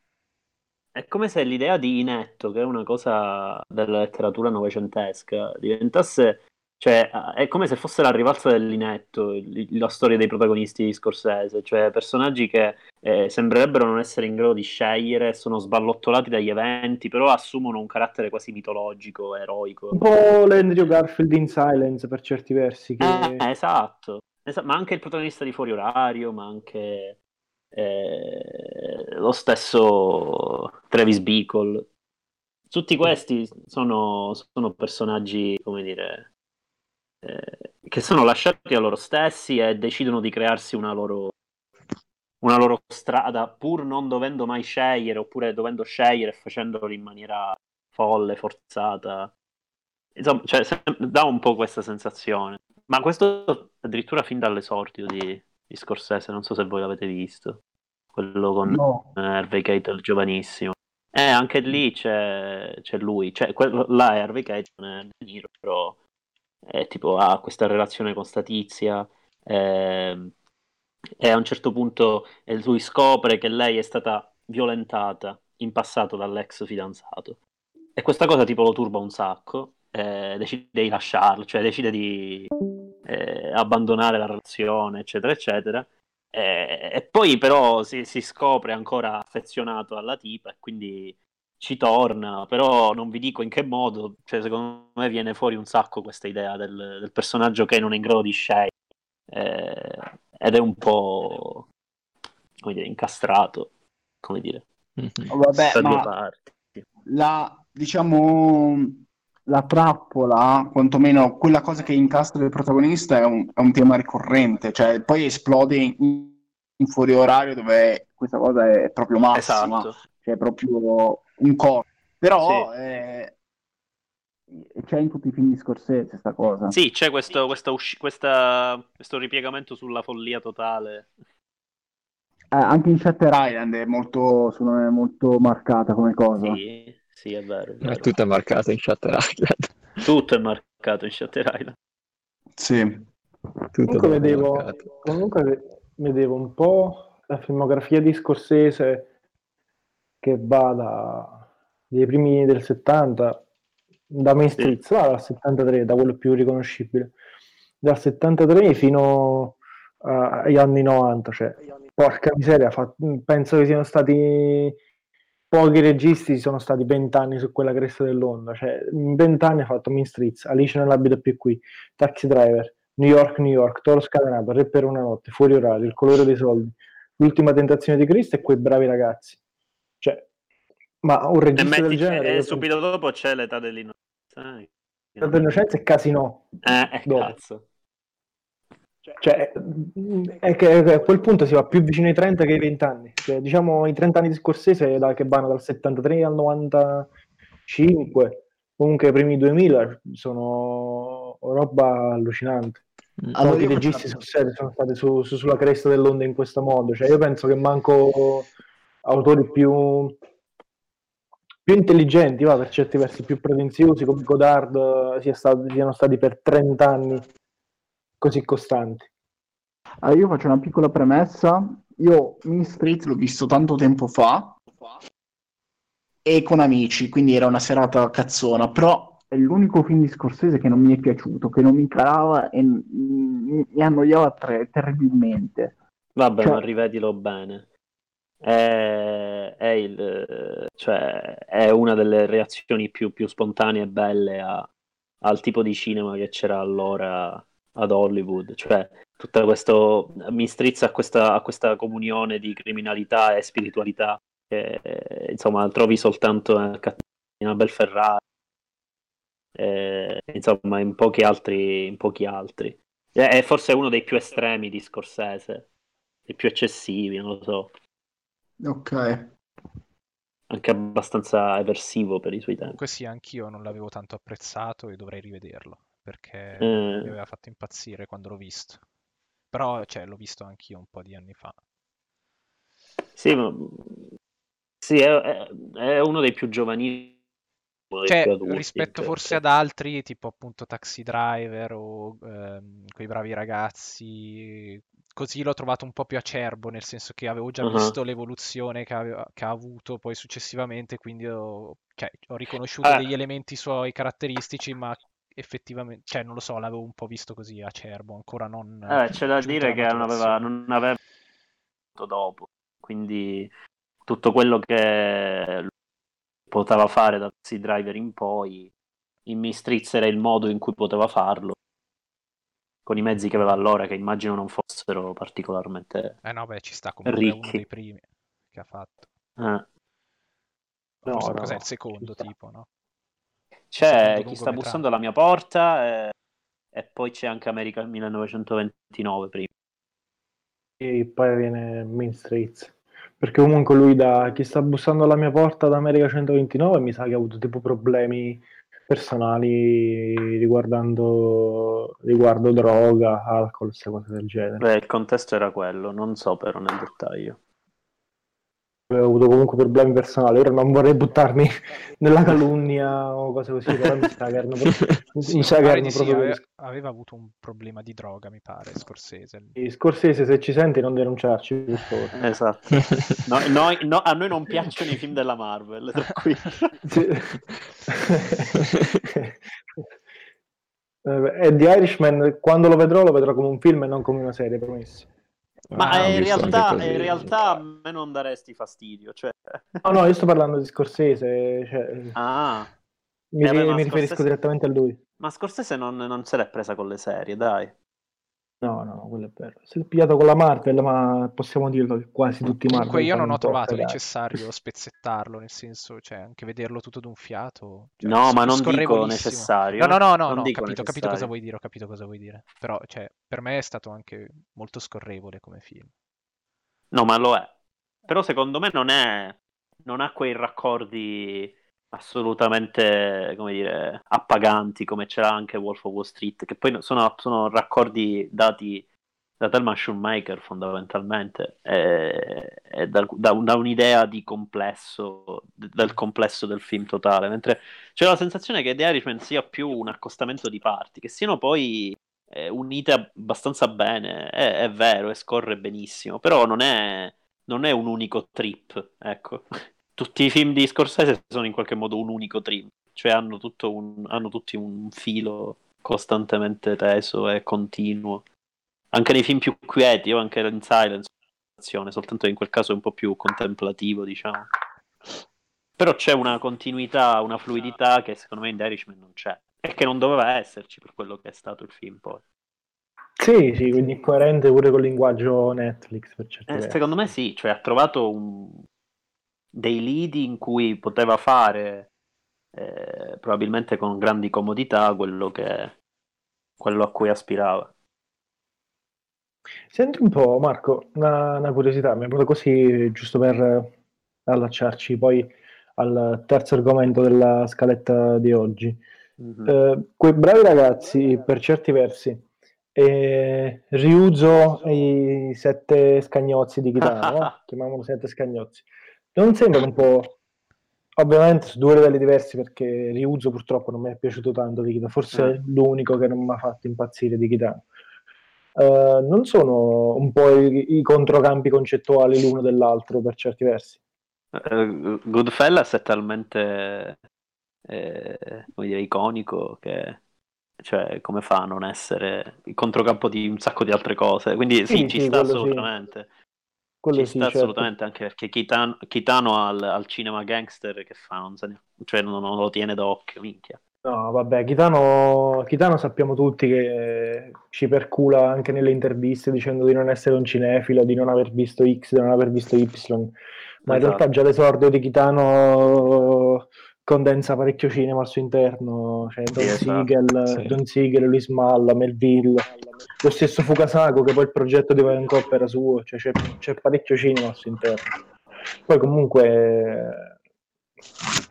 è come se l'idea di Inetto, che è una cosa della letteratura novecentesca, diventasse cioè, è come se fosse la rivalsa dell'inetto, la storia dei protagonisti di Scorsese, cioè personaggi che eh, sembrerebbero non essere in grado di scegliere, sono sballottolati dagli eventi, però assumono un carattere quasi mitologico, eroico. Un po' l'Andrew Garfield in Silence per certi versi. Che... Eh, esatto. Esa- ma anche il protagonista di Fuori Orario, ma anche eh, lo stesso Travis Bickle. Tutti questi sono, sono personaggi, come dire, eh, che sono lasciati a loro stessi e decidono di crearsi una loro, una loro strada, pur non dovendo mai scegliere, oppure dovendo scegliere e facendolo in maniera folle, forzata. Insomma, cioè, dà un po' questa sensazione. Ma questo addirittura fin dall'esordio di, di Scorsese, non so se voi l'avete visto, quello con No. eh, Harvey Keitel giovanissimo. Eh, anche lì c'è, c'è lui, cioè, quello, là è Harvey Keitel, però è tipo ha questa relazione con sta tizia ehm, e a un certo punto eh, lui scopre che lei è stata violentata in passato dall'ex fidanzato e questa cosa tipo lo turba un sacco eh, decide di lasciarlo, cioè decide di eh, abbandonare la relazione eccetera eccetera e, e poi però si, si scopre ancora affezionato alla tipa e quindi ci torna, però non vi dico in che modo, cioè secondo me viene fuori un sacco questa idea del, del personaggio che non è in grado di scegliere eh, ed è un po' come dire, incastrato, come dire, Mhm. Vabbè, ma parti. la, diciamo, la trappola, quantomeno quella cosa che incastra il protagonista è un, è un tema ricorrente, cioè poi esplode in, in fuori orario dove questa cosa è proprio massima, Esatto. cioè è proprio un corpo. Però Sì. eh, c'è in tutti i film di Scorsese questa cosa. Sì, c'è questo, questa usci- questa- questo ripiegamento sulla follia totale. Eh, anche in Shutter Island è molto, me, molto marcata come cosa. Sì, sì, è vero, è È vero. tutta marcata in Shutter Island. Tutto è marcato in Shutter Island. Sì. Tutto Comunque è vedevo, marcato. comunque ve- vedevo un po' la filmografia di Scorsese che va da, dai primi del 70, da Main Sì. Street, va dal 73, da quello più riconoscibile, dal 73 fino eh, agli anni 90, cioè, porca miseria, fa- penso che siano stati pochi registi, sono stati 20 anni su quella cresta dell'onda, cioè in 20 anni ha fatto Main Streets, Alice nell'abito più qui, Taxi Driver, New York, New York, Toro Scatenato, Re per una notte, Fuori orario, Il colore dei soldi, L'ultima tentazione di Cristo e Quei bravi ragazzi. Cioè, ma un regista del genere... e subito dopo c'è l'età dell'innocenza. eh. penso- dell'innocenza e Casino. Eh, Dopo. cazzo. Cioè, è che a quel punto si va più vicino ai 30 che ai 20 anni. Cioè, diciamo i 30 anni di Scorsese da, che vanno dal 73 al 95, comunque i primi 2000 sono roba allucinante. Mm. Allora faccio registi serie sono stati su- su- sulla cresta dell'onda in questo modo. Cioè, io penso che manco autori più, più intelligenti, va, per certi versi più pretenziosi come Godard eh, sia stato- siano stati per 30 anni così costanti. Allora, io faccio una piccola premessa. Io Mean Street l'ho visto tanto tempo fa e con amici, quindi era una serata cazzona, però è l'unico film di Scorsese che non mi è piaciuto, che non mi calava e mi, mi annoiava tre- terribilmente. Vabbè, Cioè- ma rivedilo bene. È, è il, cioè, è una delle reazioni più, più spontanee e belle a- al tipo di cinema che c'era allora ad Hollywood. Cioè, tutto questo mi strizza a questa, a questa comunione di criminalità e spiritualità che insomma trovi soltanto a Cattina Belferrari. E, insomma, in pochi altri, in pochi altri. È è forse uno dei più estremi di Scorsese, dei più eccessivi, non lo so, Ok. anche abbastanza eversivo per i suoi tempi. Comunque sì, anch'io non l'avevo tanto apprezzato e dovrei rivederlo, perché Eh. mi aveva fatto impazzire quando l'ho visto. Però, cioè, l'ho visto anch'io un po' di anni fa. Sì, ma... sì è, è- è uno dei più giovanili, Cioè, adulti, rispetto che- forse ad altri, tipo appunto Taxi Driver o ehm, Quei bravi ragazzi, così l'ho trovato un po' più acerbo, nel senso che avevo già Uh-huh. visto l'evoluzione che, aveva- che ha avuto poi successivamente, quindi ho, cioè, ho riconosciuto Eh. degli elementi suoi caratteristici, ma effettivamente, cioè, non lo so, l'avevo un po' visto così acerbo, ancora non Eh, c'è da dire che non aveva, non aveva dopo, quindi tutto quello che poteva fare da Taxi Driver in poi, in Mistrizz era il modo in cui poteva farlo, con i mezzi che aveva allora, che immagino non fossero particolarmente... Eh no, beh, ci sta comunque, è uno Ricchi. dei primi che ha fatto. eh. Forse no, cos'è no, il secondo tipo, no? C'è chi sta bussando alla mia porta e, e poi c'è anche America 1929 prima. E poi viene Main Streets. Perché comunque lui da chi sta bussando alla mia porta da America 129 mi sa che ha avuto tipo problemi personali riguardando riguardo droga, alcol, queste cose del genere. Beh, il contesto era quello, non so però nel dettaglio. Avevo avuto comunque problemi personali. Ora non vorrei buttarmi nella calunnia o cose così, però mi sa che erano proprio, Sì, mi sa mi che pare erano di sì, proprio aveva, aveva avuto un problema di droga, mi pare, Scorsese. Scorsese, se ci senti, non denunciarci, per favore. Esatto. No, noi- no, a noi non piacciono i film della Marvel, tranquilli. Sì. Eh, E The Irishman, quando lo vedrò, lo vedrò come un film e non come una serie, promesso. Ma Ah, eh, in, realtà, così. in realtà a me non daresti fastidio. Cioè... No, no, io sto parlando di Scorsese, cioè, Ah, mi, Eh, ma mi riferisco Scorsese- direttamente a lui. ma Scorsese non, non se l'è presa con le serie, dai. No, no, no, quello è vero. Si è pigliato con la Marvel, ma possiamo dirlo che quasi tutti i Marvel Comunque io non ho trovato cagare. necessario spezzettarlo, nel senso, cioè, anche vederlo tutto d'un fiato. cioè, No, ma non dico necessario. No, no, no, no, no, capito, ho capito cosa vuoi dire, ho capito cosa vuoi dire. Però, cioè, per me è stato anche molto scorrevole come film. No, ma lo è. Però secondo me non è. Non ha quei raccordi assolutamente, come dire, appaganti come c'era anche Wolf of Wall Street, che poi sono, sono raccordi dati da Thelma Shoemaker fondamentalmente e, e da, da- da un'idea di complesso, del complesso del film totale, mentre c'è la sensazione che The Irishman sia più un accostamento di parti, che siano poi eh, unite abbastanza bene, è, è vero, e scorre benissimo, però non è, non è un unico trip, ecco. Tutti i film di Scorsese sono in qualche modo un unico trip, cioè hanno, tutto un- hanno tutti un filo costantemente teso e continuo. Anche nei film più quieti, o anche in Silence, soltanto in quel caso è un po' più contemplativo, diciamo. Però c'è una continuità, una fluidità che secondo me in Irishman non c'è. E che non doveva esserci per quello che è stato il film poi. Sì, sì, quindi coerente pure col linguaggio Netflix per certi Eh, secondo me sì, cioè ha trovato un- dei lidi in cui poteva fare eh, probabilmente con grandi comodità quello, che, quello a cui aspirava. Senti un po', Marco, una, una curiosità, mi è venuto così giusto per allacciarci poi al terzo argomento della scaletta di oggi. Mhm. Eh, quei bravi ragazzi, per certi versi, eh, riuso i sette scagnozzi di Kitano, no? chiamiamolo sette scagnozzi, non sembrano un po', ovviamente su due livelli diversi perché riuso purtroppo non mi è piaciuto tanto di Kitano, forse Eh. è l'unico che non mi ha fatto impazzire di Kitano. Eh, non sono un po' i, i controcampi concettuali l'uno dell'altro per certi versi. Eh, Goodfellas è talmente eh, come dire, iconico che cioè come fa a non essere il controcampo di un sacco di altre cose quindi sì, Sì, ci sì, sta assolutamente Quello ci sì, sta certo. assolutamente anche perché Kitano, Kitano al, al cinema gangster che fa non, ne- cioè non, non lo tiene d'occhio minchia No, vabbè, Kitano, Kitano sappiamo tutti che ci percula anche nelle interviste dicendo di non essere un cinefilo, di non aver visto X, di non aver visto Y, ma in Esatto. realtà già l'esordio di Kitano condensa parecchio cinema al suo interno, cioè Don, esatto. Siegel, Sì. Don Siegel, Luis Malla, Melville, lo stesso Fukasaku che poi il progetto di Violent Cop era suo, cioè c'è, c'è parecchio cinema al suo interno. Poi comunque,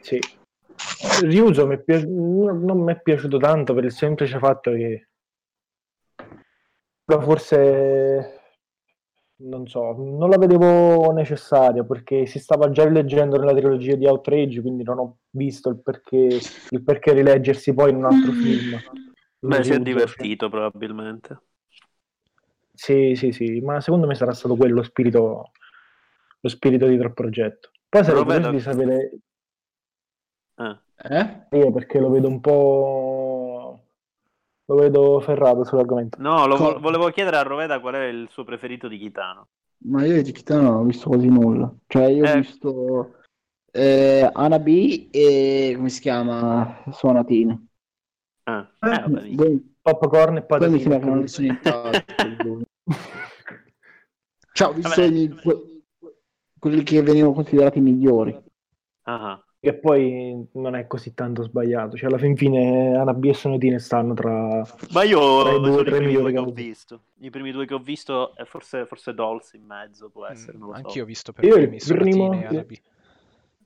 sì, Riuso mi pi- non non mi è piaciuto tanto per il semplice fatto che però forse non so, non la vedevo necessaria perché si stava già rileggendo nella trilogia di Outrage, quindi non ho visto il perché, il perché rileggersi poi in un altro film. beh si è divertito probabilmente Sì, sì, sì, ma secondo me sarà stato quello lo spirito, lo spirito dietro al progetto. Poi sarei Lo vedo- curioso di sapere Eh. Eh? io perché lo vedo un po'... lo vedo ferrato sull'argomento. No, lo vo- Co- volevo chiedere a Roveda qual è il suo preferito di Kitano. Ma io di Kitano non ho visto quasi nulla. Cioè, io ho Eh. visto eh, Ana B e come si chiama? Suonatine. Ah, eh, vabbè. Poi, Popcorn e poi mi sembra che non ho visto nient'altro. Cioè, ho visto Vabbè. quelli che venivano considerati migliori. Ah, Che poi non è così tanto sbagliato. Cioè, alla fin fine Ana B e Sonatine stanno tra... Ma io Tra i due, i primi due che ho visto. I primi due che ho visto, e forse, forse Dolls in mezzo può essere, Mm, non lo so. Anch'io ho visto per Io il primi primo- Sonatine e Anabi.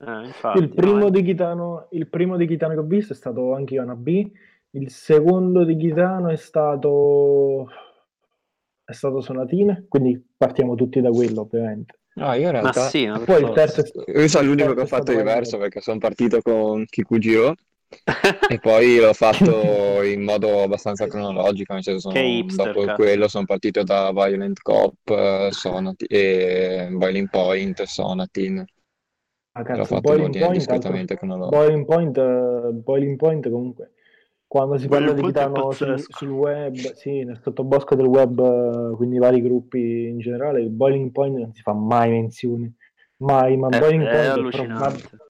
Eh, infatti, il, primo no, eh. di Kitano, il primo di Kitano che ho visto è stato anche io Ana B. Il secondo di Kitano è stato... è stato Sonatine, quindi partiamo tutti da quello, ovviamente. No, io in Ma realtà sì, ma Poi il terzo è io sono l'unico che ho fatto stato diverso perché sono partito con Kikujiro e poi l'ho fatto in modo abbastanza cronologico, nel senso Che sono, hipster, dopo cazzo. quello sono partito da Violent Cop, eh, Sonati- e Boiling Point, Sonatin. Ah, L'ho cazzo, fatto in Boiling ordine Point, discretamente altro- cronologico. Boiling Point, eh, Boiling Point comunque, quando si parla di Kitano sul, web, sì, nel sottobosco del web, eh, quindi i vari gruppi in generale, il Boiling Point non si fa mai menzione, mai, ma È, Boiling è Point è allucinante. proba-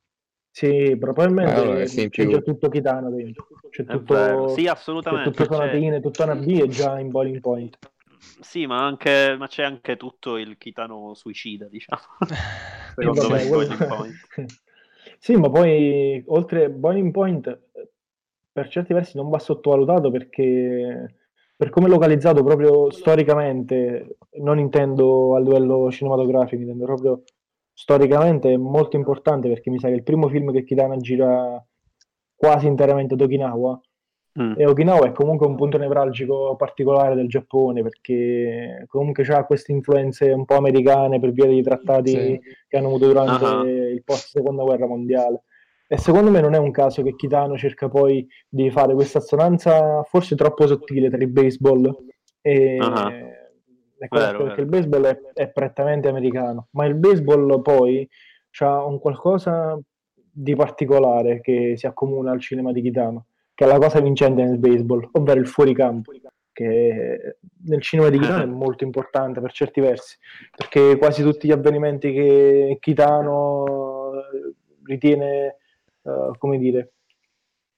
sì, probabilmente in c'è già tutto Kitano dentro, c'è tutto. Sì, c'è assolutamente. tutto C'è, Sonatine, tutto Ana B è già in Boiling Point. sì, ma, anche, ma c'è anche tutto il Kitano suicida, diciamo. Sì, Secondo me, Boiling Point. Sì, ma poi oltre Boiling Point, eh, per certi versi non va sottovalutato perché per come è localizzato proprio storicamente, non intendo a livello cinematografico, intendo proprio storicamente è molto importante perché mi sa che il primo film che Kitana gira quasi interamente ad Okinawa Mm. e Okinawa è comunque un punto nevralgico particolare del Giappone perché comunque ha queste influenze un po' americane per via dei trattati Sì. che hanno avuto durante Ah. il post seconda guerra mondiale. E secondo me non è un caso che Kitano cerca poi di fare questa assonanza forse troppo sottile tra il baseball e, questo, Vero, perché vero. il baseball è, è prettamente americano, ma il baseball poi ha un qualcosa di particolare che si accomuna al cinema di Kitano, che è la cosa vincente nel baseball, ovvero il fuoricampo, che nel cinema di Kitano è molto importante per certi versi, perché quasi tutti gli avvenimenti che Kitano eh, ritiene, eh, come dire,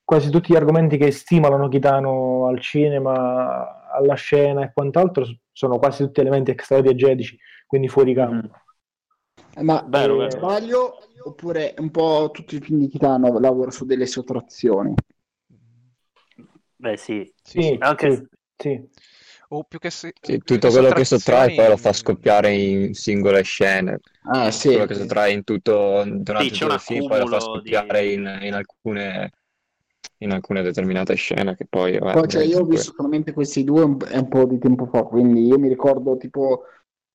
quasi tutti gli argomenti che stimolano Kitano al cinema, alla scena e quant'altro sono quasi tutti elementi extradiegetici, quindi fuori campo. Mm. Ma Vero, eh, vero. sbaglio oppure un po' tutti i film di Kitano lavorano su delle sottrazioni? Beh, sì. Sì, Sì, sì. Anche sì, sì. O più che se- Sì, più tutto quello che sottrae poi lo fa scoppiare in singole scene. Ah, sì. Quello che sottrae in tutto, durante Sì, tutto il film poi lo fa accumulo di- scoppiare in, in alcune, in alcune determinate scene che poi... vabbè, Poi, cioè, io ho visto solamente questi due un, è un po' di tempo fa, quindi io mi ricordo tipo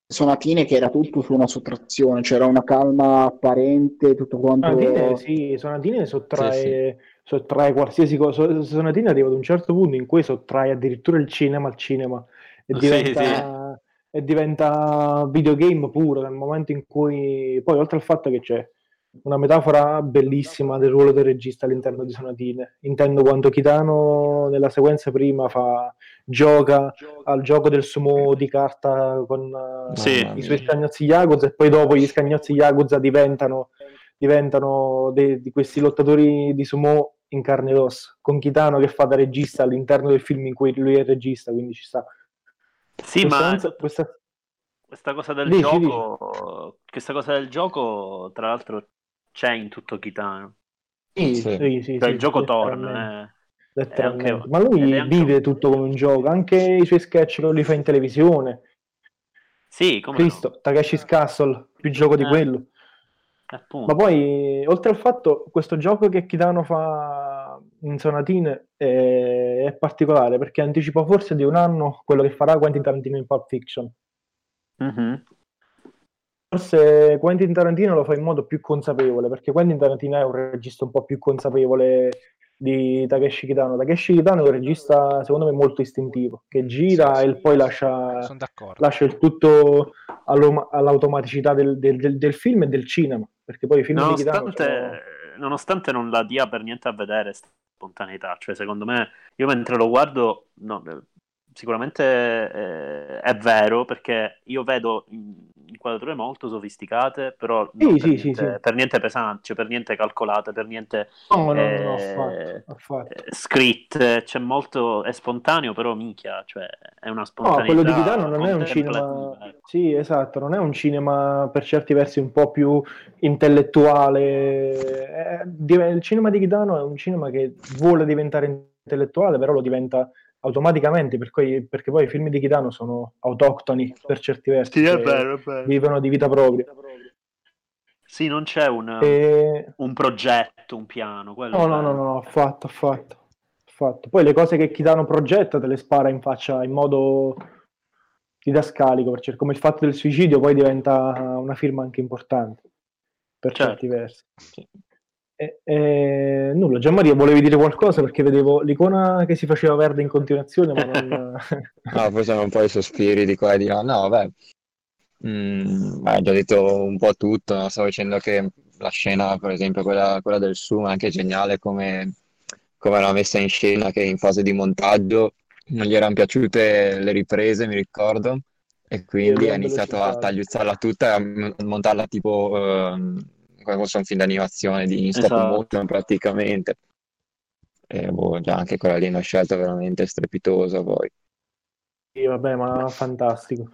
Sonatine che era tutto su una sottrazione, c'era una calma apparente, tutto quanto... Sonatine, sì, Sonatine sottrae, sottrae qualsiasi cosa. Sonatine arriva ad un certo punto in cui sottrae addirittura il cinema al cinema e Sì, diventa, e diventa videogame puro nel momento in cui poi oltre al fatto che c'è una metafora bellissima del ruolo del regista all'interno di Sonatine. Intendo quanto Kitano nella sequenza prima fa, gioca al gioco del sumo di carta con Sì. I suoi scagnozzi Yakuza e poi dopo gli scagnozzi Yakuza diventano, diventano de- di questi lottatori di sumo in carne ed ossa, con Kitano che fa da regista all'interno del film in cui lui è il regista, quindi ci sta. Sì, Questa ma questa- questa cosa del Dici, gioco, questa cosa del gioco, tra l'altro, c'è in tutto Kitano. Sì, Sì. sì, sì, Cioè, sì, il gioco torna. eh. anche- Ma lui anche vive tutto come un gioco, anche i suoi sketch che li fa in televisione. Sì, come no. Cristo, Takeshi's Castle, più gioco di Eh. quello. Appunto. Ma poi, oltre al fatto, questo gioco che Kitano fa in Sonatine è, è particolare perché anticipa forse di un anno quello che farà Quentin Tarantino in Pulp Fiction. Mhm. Forse Quentin Tarantino lo fa in modo più consapevole perché Quentin Tarantino è un regista un po' più consapevole di Takeshi Kitano. Takeshi Kitano è un regista, secondo me, molto istintivo, che gira Sì, sì, e poi lascia, Sono d'accordo. lascia il tutto all'automaticità del, del- del- del film e del cinema, perché poi i film di Kitano Nonostante, sono... nonostante non la dia per niente a vedere spontaneità, cioè secondo me, io mentre lo guardo, no, sicuramente eh, è vero perché io vedo in- inquadrature molto sofisticate, però Sì, per, sì, niente, sì. per niente pesanti, cioè per niente calcolate, per niente No, no, no, no, eh, affatto, affatto. eh, scritte, c'è molto, è spontaneo, però minchia, cioè è una No, spontaneità quello di Kitano non è un cinema... ecco. Sì, esatto, non è un cinema per certi versi un po' più intellettuale. È- div- Il cinema di Kitano è un cinema che vuole diventare intellettuale, però lo diventa automaticamente, per cui- perché poi i film di Kitano sono autoctoni per certi versi, Sì, è cioè vero, è vero. vivono di vita propria. Sì, non c'è un, E... un progetto, un piano. No, no, no, no, affatto, affatto, affatto. Poi le cose che Kitano progetta te le spara in faccia in modo didascalico, perché come il fatto del suicidio poi diventa una firma anche importante per Certo. certi versi. E, e, nulla, Gianmaria, volevi dire qualcosa perché vedevo l'icona che si faceva verde in continuazione, ma non... No, poi sono un po' i sospiri di qua e di là. No, vabbè, Mm, beh, ho già detto un po' tutto. Stavo dicendo che la scena, per esempio, quella, quella del Zoom, è anche geniale come, come era messa in scena, che in fase di montaggio non gli erano piaciute le riprese, mi ricordo, e quindi ha iniziato a tagliuzzarla tutta e a montarla tipo ehm, come fosse un film d'animazione di in stop Esatto. motion praticamente. E boh, già anche quella lì è una scelta veramente strepitosa poi. Sì, vabbè, ma fantastico.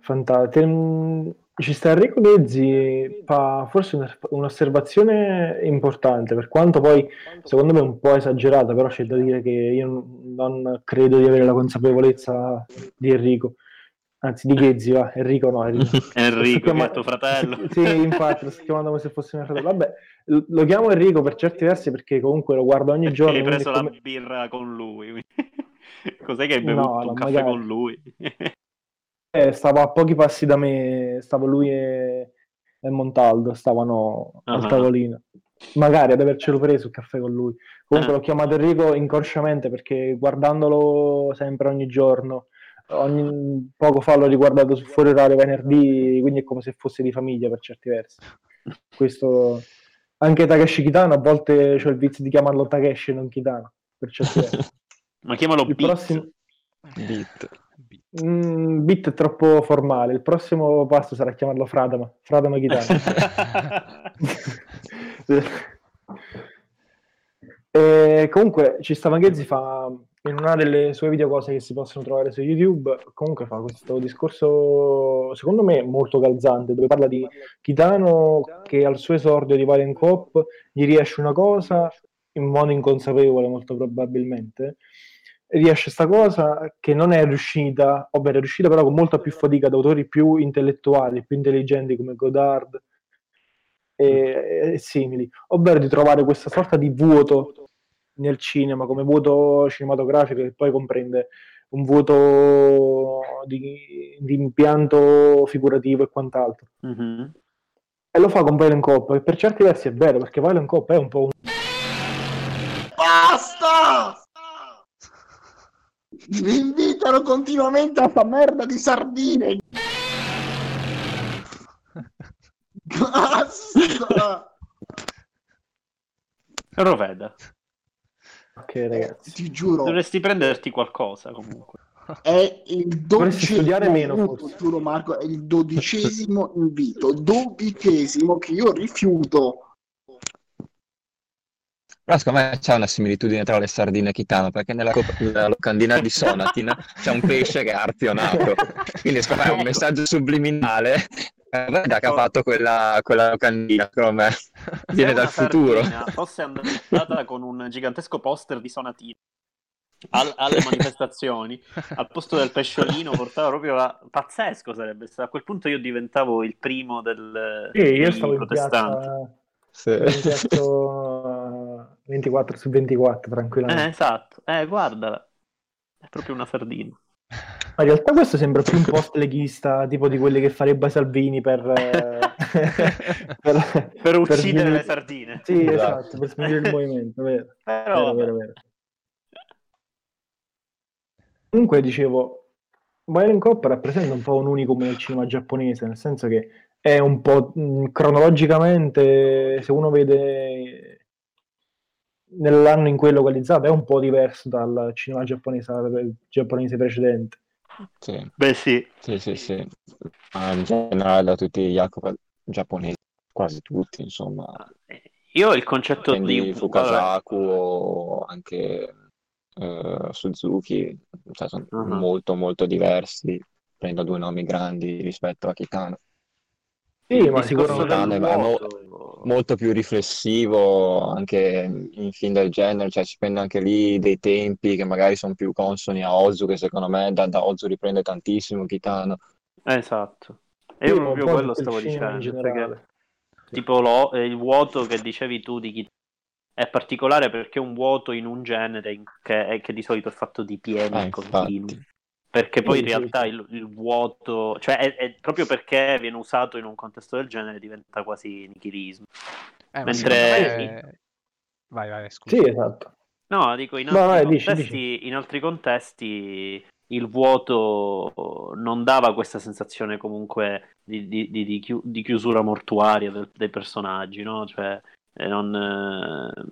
Fantastico. Ehm, Ci sta Enrico Ghezzi, fa forse un- un'osservazione importante, per quanto poi secondo me un po' esagerata, però c'è da dire che io non credo di avere la consapevolezza di Enrico, anzi di Ghezzi, va, Enrico no, Enrico. Enrico, che Ma- è tuo fratello. Sì, infatti, lo sto chiamando come se fosse mio fratello. Vabbè, lo chiamo Enrico per certi versi perché comunque lo guardo ogni Perché giorno. hai preso è la come- birra con lui. Cos'è che hai bevuto? no, un caffè magari. con lui? Eh, stava a pochi passi da me, stavo lui e, e Montaldo, stavano al Ah. tavolino. Magari ad avercelo preso il caffè con lui. Comunque Ah. l'ho chiamato Enrico inconsciamente perché guardandolo sempre ogni giorno, ogni poco fa l'ho riguardato su Fuori Orario venerdì, quindi è come se fosse di famiglia per certi versi. Questo anche Takeshi Kitano, a volte c'ho il vizio di chiamarlo Takeshi e non Kitano, per certi versi. Ma chiamalo Il Beat. prossimo Beat. Mm, Bit è troppo formale. Il prossimo passo sarà chiamarlo Fradama. Fradama Kitano. E comunque ci stava Ghezzi fa in una delle sue video cose che si possono trovare su YouTube comunque fa questo discorso secondo me molto calzante dove parla di Kitano che al suo esordio di Valiant Cop gli riesce una cosa in modo inconsapevole molto probabilmente riesce sta cosa che non è riuscita ovvero è riuscita però con molta più fatica da autori più intellettuali più intelligenti come Godard e, e simili, ovvero di trovare questa sorta di vuoto nel cinema, come vuoto cinematografico che poi comprende un vuoto di, di impianto figurativo e quant'altro. Mhm. E lo fa con Violent Cop, e per certi versi è vero, perché Violent Cop è un po' un... Basta! Mi invitano continuamente a sta merda di sardine. Basta! Roveda. Ok ragazzi. Ti giuro, Dovresti prenderti qualcosa comunque. è il dodicesimo meno, giuro Marco, è il dodicesimo invito, dodicesimo che io rifiuto. Però secondo me c'è una similitudine tra le sardine e Kitano, perché nella, nella locandina di Sonatin c'è un pesce che è arzionato. Quindi secondo me è un messaggio subliminale. Eh, Guarda che ha fatto quella, quella locandina, secondo me. Viene dal futuro. sardina fosse andata con un gigantesco poster di Sonatino al- alle manifestazioni al posto del pesciolino portava proprio la... pazzesco sarebbe stato a quel punto io diventavo il primo del Sì, io stavo in protestanti piazza, Sì. in piazza 24 su 24 eh, tranquillamente. esatto eh guardala è proprio una sardina Ma in realtà questo sembra più un post leghista, tipo di quelli che farebbe Salvini per... eh, per, per uccidere sminuire- le sardine. Sì, Esatto. esatto, per sminuire il movimento, vero. Però, Vero, vero. Comunque dicevo, Violent Cop rappresenta un po' un unicum nel cinema giapponese, nel senso che è un po' mh, cronologicamente, se uno vede nell'anno in cui è localizzato, è un po' diverso dal cinema giapponese, giapponese precedente. Sì, Beh, sì. sì, sì, sì. Ma in generale da tutti gli yakuza giapponesi, quasi tutti, insomma. Io il concetto Prendi di Fukasaku o anche eh, Suzuki, cioè sono Uh-huh. molto molto diversi. Prendo due nomi grandi rispetto a Kitano. Sì, ma sicuramente è mo- molto più riflessivo anche in film del genere, cioè si prende anche lì dei tempi che magari sono più consoni a Ozu, che secondo me da, da Ozu riprende tantissimo Kitano. Esatto. E Sì, io proprio quello stavo dicendo, perché tipo lo- eh, il vuoto che dicevi tu di Kitano è particolare perché è un vuoto in un genere che, è- che di solito è fatto di pieni Ah, continui. infatti. Perché poi Sì, in realtà sì. il, il vuoto, cioè è, è proprio perché viene usato in un contesto del genere diventa quasi nichilismo. Eh, Mentre- me- Vai, vai, scusa. Sì, esatto. No, dico in No, altri, no, dici, contesti, in altri contesti il vuoto non dava questa sensazione comunque di, di- di- di chiusura mortuaria del- dei personaggi, no? Cioè, eh, non, eh,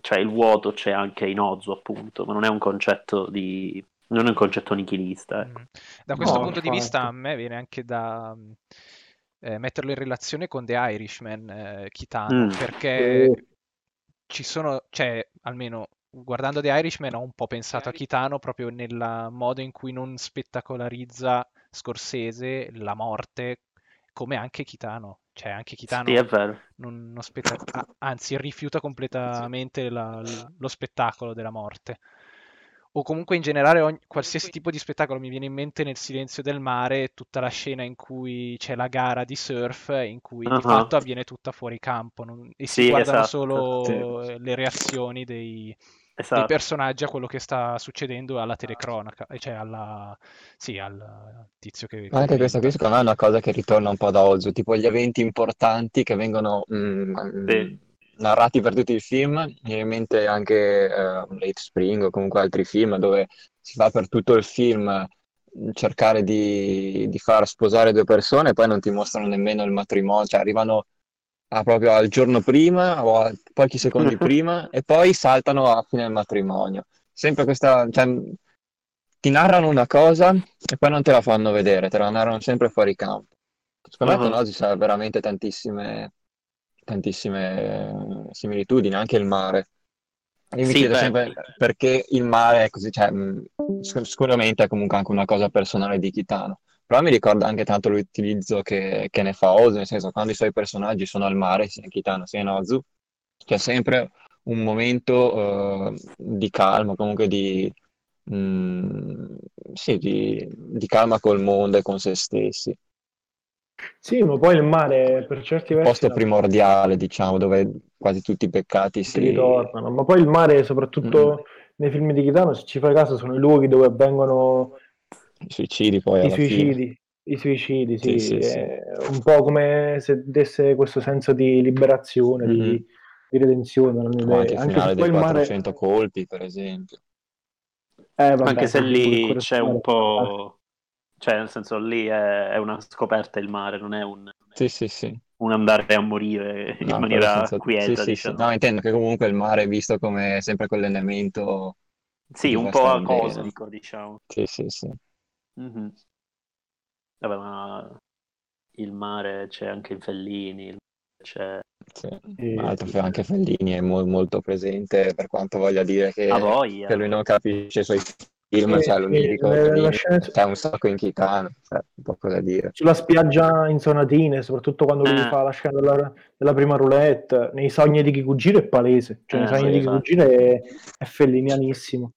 cioè, il vuoto c'è anche in Ozu, appunto, ma non è un concetto di non è un concetto nichilista. ecco. Mm. Da questo No, punto di vista a me viene anche da mm, eh, metterlo in relazione con The Irishman, eh, Kitano, Mm. perché ci sono, cioè, almeno guardando The Irishman ho un po' pensato a Kitano proprio nel modo in cui non spettacolarizza Scorsese la morte, come anche Kitano. Cioè, anche Kitano Sì, non, non spetta- a- anzi rifiuta completamente la- lo spettacolo della morte. O comunque in generale ogni- qualsiasi tipo di spettacolo mi viene in mente nel silenzio del mare tutta la scena in cui c'è la gara di surf in cui di Ah. fatto avviene tutta fuori campo non- e si Sì, guardano esatto, solo eh, le reazioni dei, dei Esatto. personaggi a quello che sta succedendo alla telecronaca, e cioè alla, sì, al tizio che... Ma anche che questa qui secondo me è una cosa che ritorna un po' da Ozu, tipo gli eventi importanti che vengono mm, Sì. Narrati per tutto il film, mi viene in mente anche eh, Late Spring o comunque altri film dove si fa per tutto il film cercare di, di far sposare due persone e poi non ti mostrano nemmeno il matrimonio, cioè arrivano a proprio al giorno prima o a pochi secondi prima e poi saltano a fine del matrimonio. Sempre questa, cioè, ti narrano una cosa e poi non te la fanno vedere, te la narrano sempre fuori campo. Secondo me Uh-huh. con Ozzy c'è veramente tantissime, tantissime similitudini, anche il mare. Io mi Sì, chiedo beh. sempre perché il mare è così, cioè, sicuramente è comunque anche una cosa personale di Kitano, però mi ricorda anche tanto l'utilizzo che, che ne fa Ozu, nel senso quando i suoi personaggi sono al mare, sia in Kitano sia in Ozu, c'è sempre un momento eh, di calma, comunque di, mh, sì, di, di calma col mondo e con se stessi. Sì, ma poi il mare per certi Il versi posto primordiale, diciamo, dove quasi tutti i peccati si ritornano, ma poi il mare, soprattutto nei film di Kitano, se ci fai caso, sono i luoghi dove avvengono i suicidi poi i alla fine. suicidi. I suicidi, sì, Sì, sì, un po' come se desse questo senso di liberazione, di, Mhm. di redenzione. non O idea. anche Anche se poi dei il mare, 400 colpi, per esempio. eh, vabbè, Anche se lì c'è un po'... Cioè, nel senso, lì è, è una scoperta il mare, non è un, Sì, sì, sì. un andare a morire in No, maniera senza- quieta, sì, sì, sì. diciamo. No, intendo che comunque il mare è visto come sempre quell'elemento... Sì, un po' cosmico, diciamo. Sì, sì, sì. Mhm. Vabbè, ma il mare c'è anche in Fellini, c'è sì. Sì, Tra l'altro sì. anche Fellini è mo- molto presente per quanto voglia dire che, che lui non capisce i suoi film, Sì, cioè le- Fellini, la scena- c'è un sacco in Kitano, cioè, poco da dire. Sulla spiaggia in Sonatine, soprattutto quando lui Eh. fa la scena della, della prima roulette, nei sogni di Kikujiro è palese, cioè nei Eh, sogni sì, di esatto. Kikujiro è, è fellinianissimo.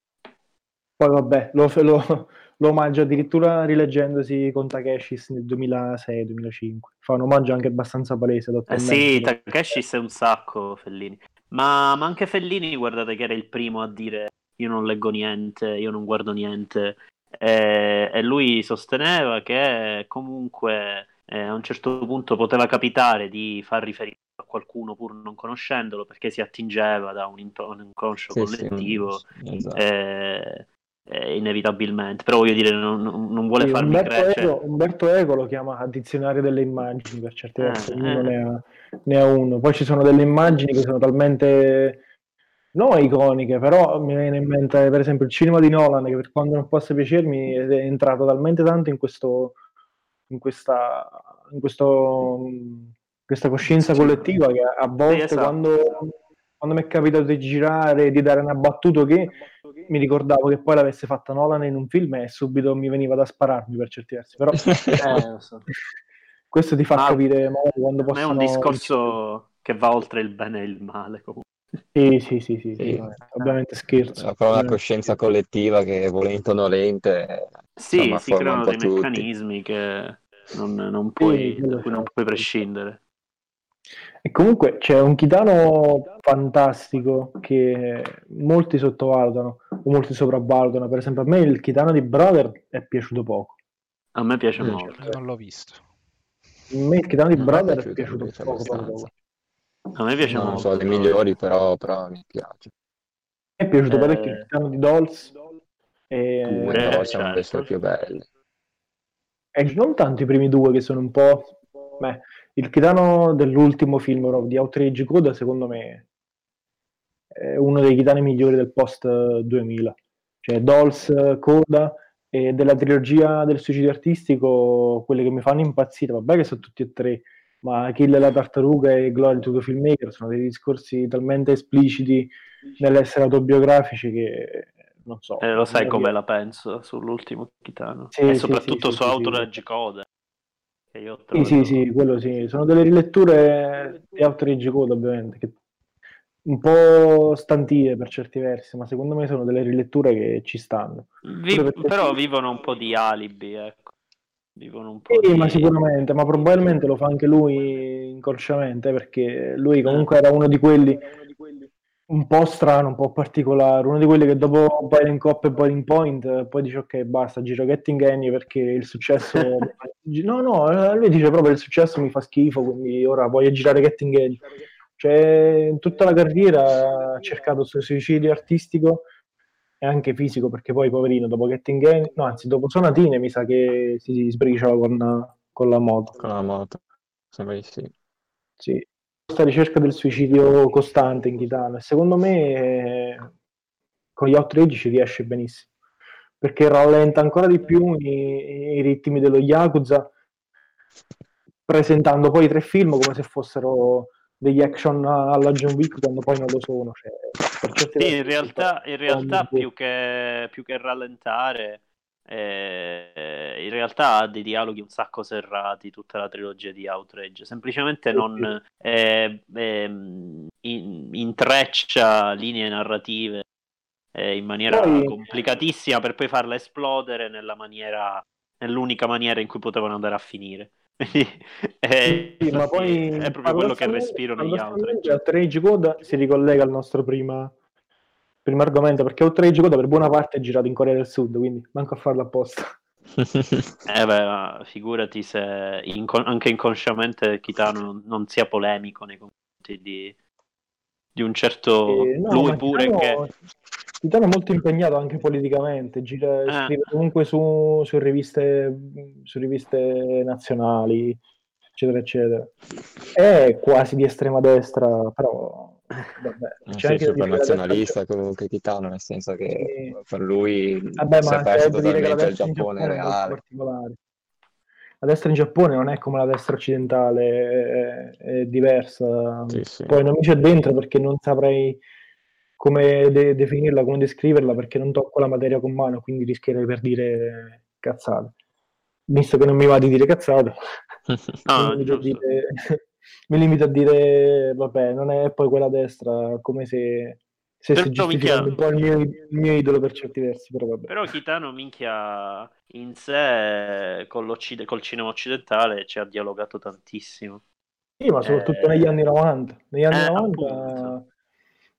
Poi vabbè, lo, lo, lo omaggio addirittura rileggendosi con Takeshis nel 2006-2005. Fa un omaggio anche abbastanza palese. Eh sì. Takeshi è un sacco Fellini. Ma, ma anche Fellini, guardate che era il primo a dire io non leggo niente, io non guardo niente, e, e lui sosteneva che comunque eh, a un certo punto poteva capitare di far riferimento a qualcuno pur non conoscendolo perché si attingeva da un, into- un inconscio Sì, collettivo sì, esatto. eh, eh, inevitabilmente però voglio dire non, non- vuole Sì, farmi Umberto, credere Eco, Umberto Eco lo chiama dizionario delle immagini per certi Eh, versi, eh. ne ha, ne ha uno. Poi ci sono delle immagini che sono talmente non iconiche, però mi viene in mente per esempio il cinema di Nolan, che per quanto non possa piacermi è entrato talmente tanto in questo in questa, in questo, questa coscienza Sì. collettiva che a volte esatto. quando, quando mi è capitato di girare, di dare una battuta che mi ricordavo che poi l'avesse fatta Nolan in un film e subito mi veniva da spararmi per certi versi. Però Eh, so. questo ti fa Ma- capire quando Ma è possono... un discorso che va oltre il bene e il male comunque. Sì, sì, sì, sì, Sì. ovviamente, ovviamente scherzo. È proprio una coscienza collettiva che volente o nolente Sì, insomma, si creano dei tutti. meccanismi che non, non puoi, cui non certo. puoi prescindere. E comunque c'è un chitano fantastico che molti sottovalutano o molti sopravvalutano. Per esempio, a me il chitano di Brother è piaciuto poco. A me piace Mm, molto. Non l'ho visto. A me il chitano di Non è Brother è piaciuto piaciuto poco, poco, abbastanza. poco. A me piace No, non molto. so, dei migliori, però, però mi piace. Mi è piaciuto Eh, parecchio il chitano di Dolls. E, Due, Eh, però sono le certo. sue più belle. e non tanto i primi due che sono un po'... Beh, il chitano dell'ultimo film di Outrage Coda secondo me è uno dei chitani migliori del post eh, 2000. Cioè Dolls, eh, Coda e della trilogia del suicidio artistico, quelle che mi fanno impazzire, vabbè che sono tutti e tre, ma Kill la tartaruga e Glory to the Filmmaker sono dei discorsi talmente espliciti nell'essere autobiografici che non so. Eh, lo sai come riesco. la penso sull'ultimo Kitano. Sì, e sì, soprattutto sì, su sì, Outrage Code. Io Sì, sì, sì, quello sì. Sono delle riletture di Outrage Code, ovviamente, che un po' stantie per certi versi, ma secondo me sono delle riletture che ci stanno. Vi- però vivono un po' di alibi, ecco. Vivono un po' Sì, di... ma sicuramente, ma probabilmente lo fa anche lui inconsciamente, perché lui comunque era uno di quelli un po' strano, un po' particolare, uno di quelli che dopo Boiling Cop e Boiling Point eh, poi dice ok basta, giro Getting Annie perché il successo... no, no, eh, lui dice proprio il successo mi fa schifo, quindi ora voglio girare Getting Annie. Cioè, in tutta la carriera ha cercato il suo suicidio artistico e anche fisico, perché poi poverino, dopo Getting Annie, no anzi dopo Sonatine mi sa che si sbriciola con, con la moto. Con la moto. Sembra di sì. Sì, questa ricerca del suicidio costante in Kitano e secondo me eh, con gli outrage ci riesce benissimo perché rallenta ancora di più i, i ritmi dello Yakuza presentando poi i tre film come se fossero degli action alla John Wick quando poi non lo sono cioè, Sì, in realtà, in realtà più, che, più che rallentare, eh, in realtà ha dei dialoghi un sacco serrati, tutta la trilogia di Outrage. Semplicemente non eh, ehm, in- intreccia linee narrative eh, in maniera Poi- complicatissima per poi farle esplodere nella maniera, nell'unica maniera in cui potevano andare a finire. Eh, Sì, ma poi è proprio quello che respiro negli paradossalmente Outrage. Outrage Code si ricollega al nostro prima, primo argomento perché Outrage Code per buona parte è girato in Corea del Sud quindi manco a farlo apposta Eh beh, figurati se inco- anche inconsciamente Kitano non, non sia polemico nei confronti di, di un certo Eh, no, lui pure Kitano- che Kitano è molto impegnato anche politicamente, gira, Ah. scrive comunque su, su riviste, su riviste nazionali, eccetera, eccetera. È quasi di estrema destra, però vabbè, Non c'è da super nazionalista comunque Kitano, nel senso che Sì. per lui Vabbè, si è perso la totalmente il destra in Giappone reale. particolare. La destra in Giappone non è come la destra occidentale, è, è diversa. Sì, sì. Poi non mi c'è dentro perché non saprei come de- definirla, come descriverla, perché non tocco la materia con mano, quindi rischierei per dire cazzate. Visto che non mi va di dire cazzate, Ah, mi, limito dire, mi limito a dire, vabbè, non è poi quella destra, come se stessi Però, giustificando minchia- un po' il mio, il mio idolo per certi versi, però vabbè. Però Kitano minchia in sé con col cinema occidentale ci ha dialogato tantissimo. Sì, ma soprattutto Eh, negli anni 90. Negli anni eh, 90, appunto.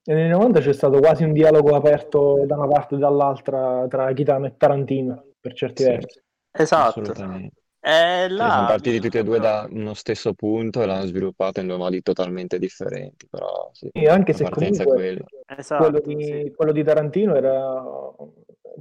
Negli anni 90 c'è stato quasi un dialogo aperto da una parte e dall'altra tra Kitano e Tarantino. per certi Sì. versi. Esatto. E Sì, là sono partiti tutti e due da uno stesso punto e l'hanno sviluppato in due modi totalmente differenti, però sì, Sì, anche se comunque quella. Esatto, quello di, sì. quello di Tarantino era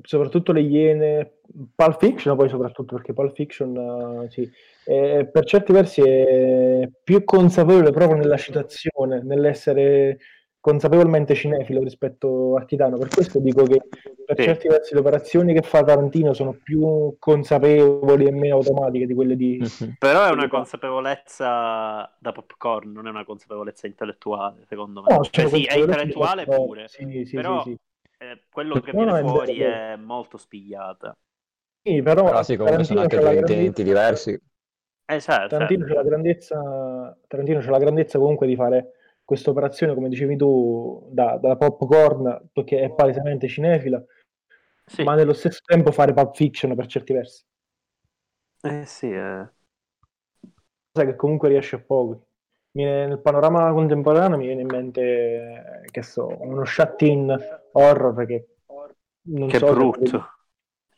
soprattutto le Iene, Pulp Fiction poi soprattutto perché Pulp Fiction eh, sì, è- per certi versi è più consapevole proprio nella citazione, nell'essere consapevolmente cinefilo rispetto a Kitano, per questo dico che per Sì. certi versi le operazioni che fa Tarantino sono più consapevoli e meno automatiche di quelle di... Mhm. Però è una consapevolezza da popcorn, non è una consapevolezza intellettuale, secondo me. No, Cioè, sono sì, è intellettuale pure, Sì, sì, però sì, sì. eh, quello che No, viene fuori è è molto spigliata. Sì, però Però sì, comunque sono Tarantino anche c'ha la due intenti grandezza- diversi. Certo, Tarantino c'ha la certo. grandezza, Tarantino c'ha la grandezza comunque di fare questa operazione, come dicevi tu, da, da popcorn, perché è palesemente cinefila, Sì. ma nello stesso tempo fare Pulp Fiction per certi versi. Eh sì, eh. Cosa che comunque riesce a poco. Nel panorama contemporaneo mi viene in mente, che so, uno shut-in horror che non Che so brutto.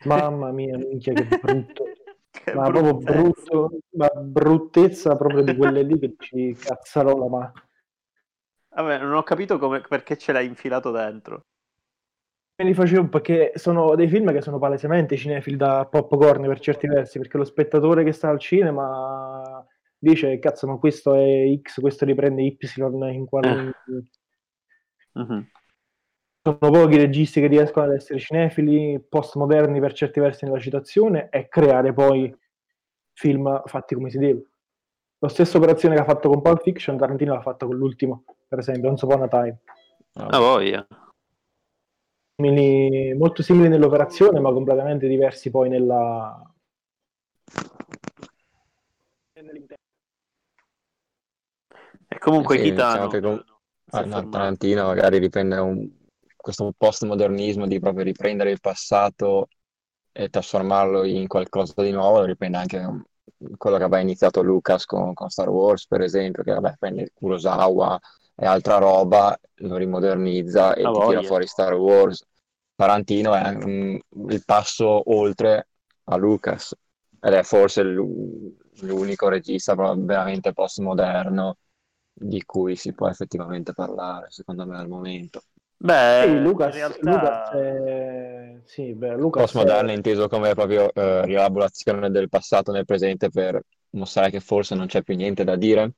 Mamma mia, minchia, che brutto. Che ma proprio bruttezza. brutto, ma bruttezza proprio di quelle lì che ci cazzarola, ma Vabbè, non ho capito come, perché ce l'hai infilato dentro. me li facevo perché sono dei film che sono palesemente cinefili da popcorn per certi versi, perché lo spettatore che sta al cinema dice cazzo ma questo è X, questo riprende Y in quale... Mhm. Sono pochi registi che riescono ad essere cinefili, postmoderni per certi versi nella citazione e creare poi film fatti come si deve. La stessa operazione che ha fatto con Pulp Fiction, Tarantino l'ha fatta con l'ultimo, per esempio, Once Upon a Time. Ah, voglia. Simili- molto simili nell'operazione, ma completamente diversi poi nella... E comunque Sì, Kitano diciamo Ah, no. Tarantino magari riprende un- questo postmodernismo di proprio riprendere il passato e trasformarlo in qualcosa di nuovo, lo riprende anche um, quello che aveva iniziato Lucas con, con Star Wars, per esempio, che vabbè, prende Kurosawa e altra roba, lo rimodernizza e ti tira fuori Star Wars. Tarantino è mm, il passo oltre a Lucas ed è forse l'u- l'unico regista veramente postmoderno di cui si può effettivamente parlare, secondo me, al momento. Beh, Sì, in Lucas, realtà... Lucas è... Sì, beh, Lucas Postmoderno è- inteso come proprio eh, rielaborazione del passato nel presente per mostrare che forse non c'è più niente da dire,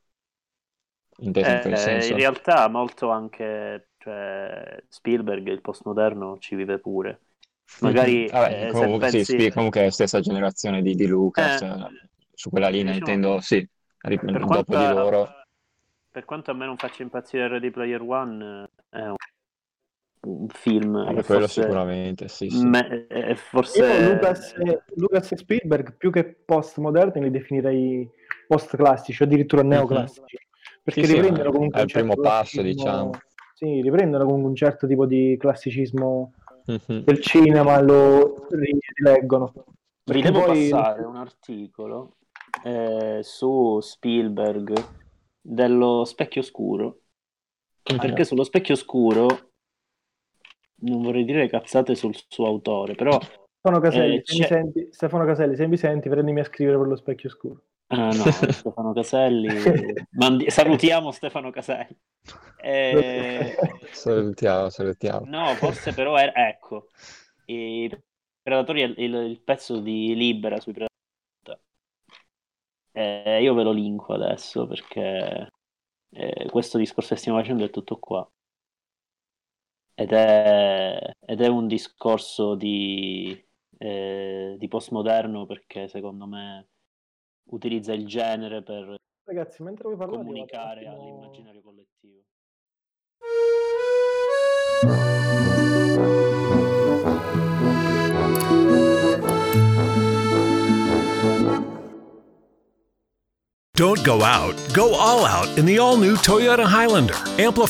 inteso in quel Eh, senso. in realtà molto anche cioè, Spielberg, il postmoderno, ci vive pure. Magari Mhm. Vabbè, eh, comunque, sì, pensi- Spi- comunque è la stessa generazione di, di Lucas, Eh, eh, su quella linea diciamo- intendo, sì, ri- per dopo quanto, di loro. per quanto a me non faccia impazzire Ready Player One, eh, è un, un film Vabbè, che quello forse, sicuramente, sì, sì. me- forse Lucas, e- Lucas e Spielberg più che postmoderni li definirei post-classici o addirittura neoclassici perché Mhm. Sì, sì, riprendono ma comunque è un il primo certo passo, diciamo. sì, riprendono comunque un certo tipo di classicismo Mhm. del cinema lo rileggono Vi perché devo poi passare un articolo eh, su Spielberg dello specchio scuro. Perché sullo specchio scuro non vorrei dire cazzate sul suo autore, però Stefano Caselli, Eh, se mi senti, Stefano Caselli, se mi senti, prendimi a scrivere per lo specchio scuro. ah, no, Stefano Caselli, mandi- salutiamo Stefano Caselli. Eh, Salutiamo, salutiamo. no, forse però era, ecco, i Predatori il, il pezzo di Libera sui Predatori. Eh, io ve lo linko adesso perché eh, questo discorso che stiamo facendo è tutto qua. Ed è, ed è un discorso di, eh, di postmoderno perché secondo me utilizza il genere per Ragazzi, mentre voi parlate, comunicare attimo- all'immaginario collettivo. Don't go out, go all out in the all new Toyota Highlander. Amplify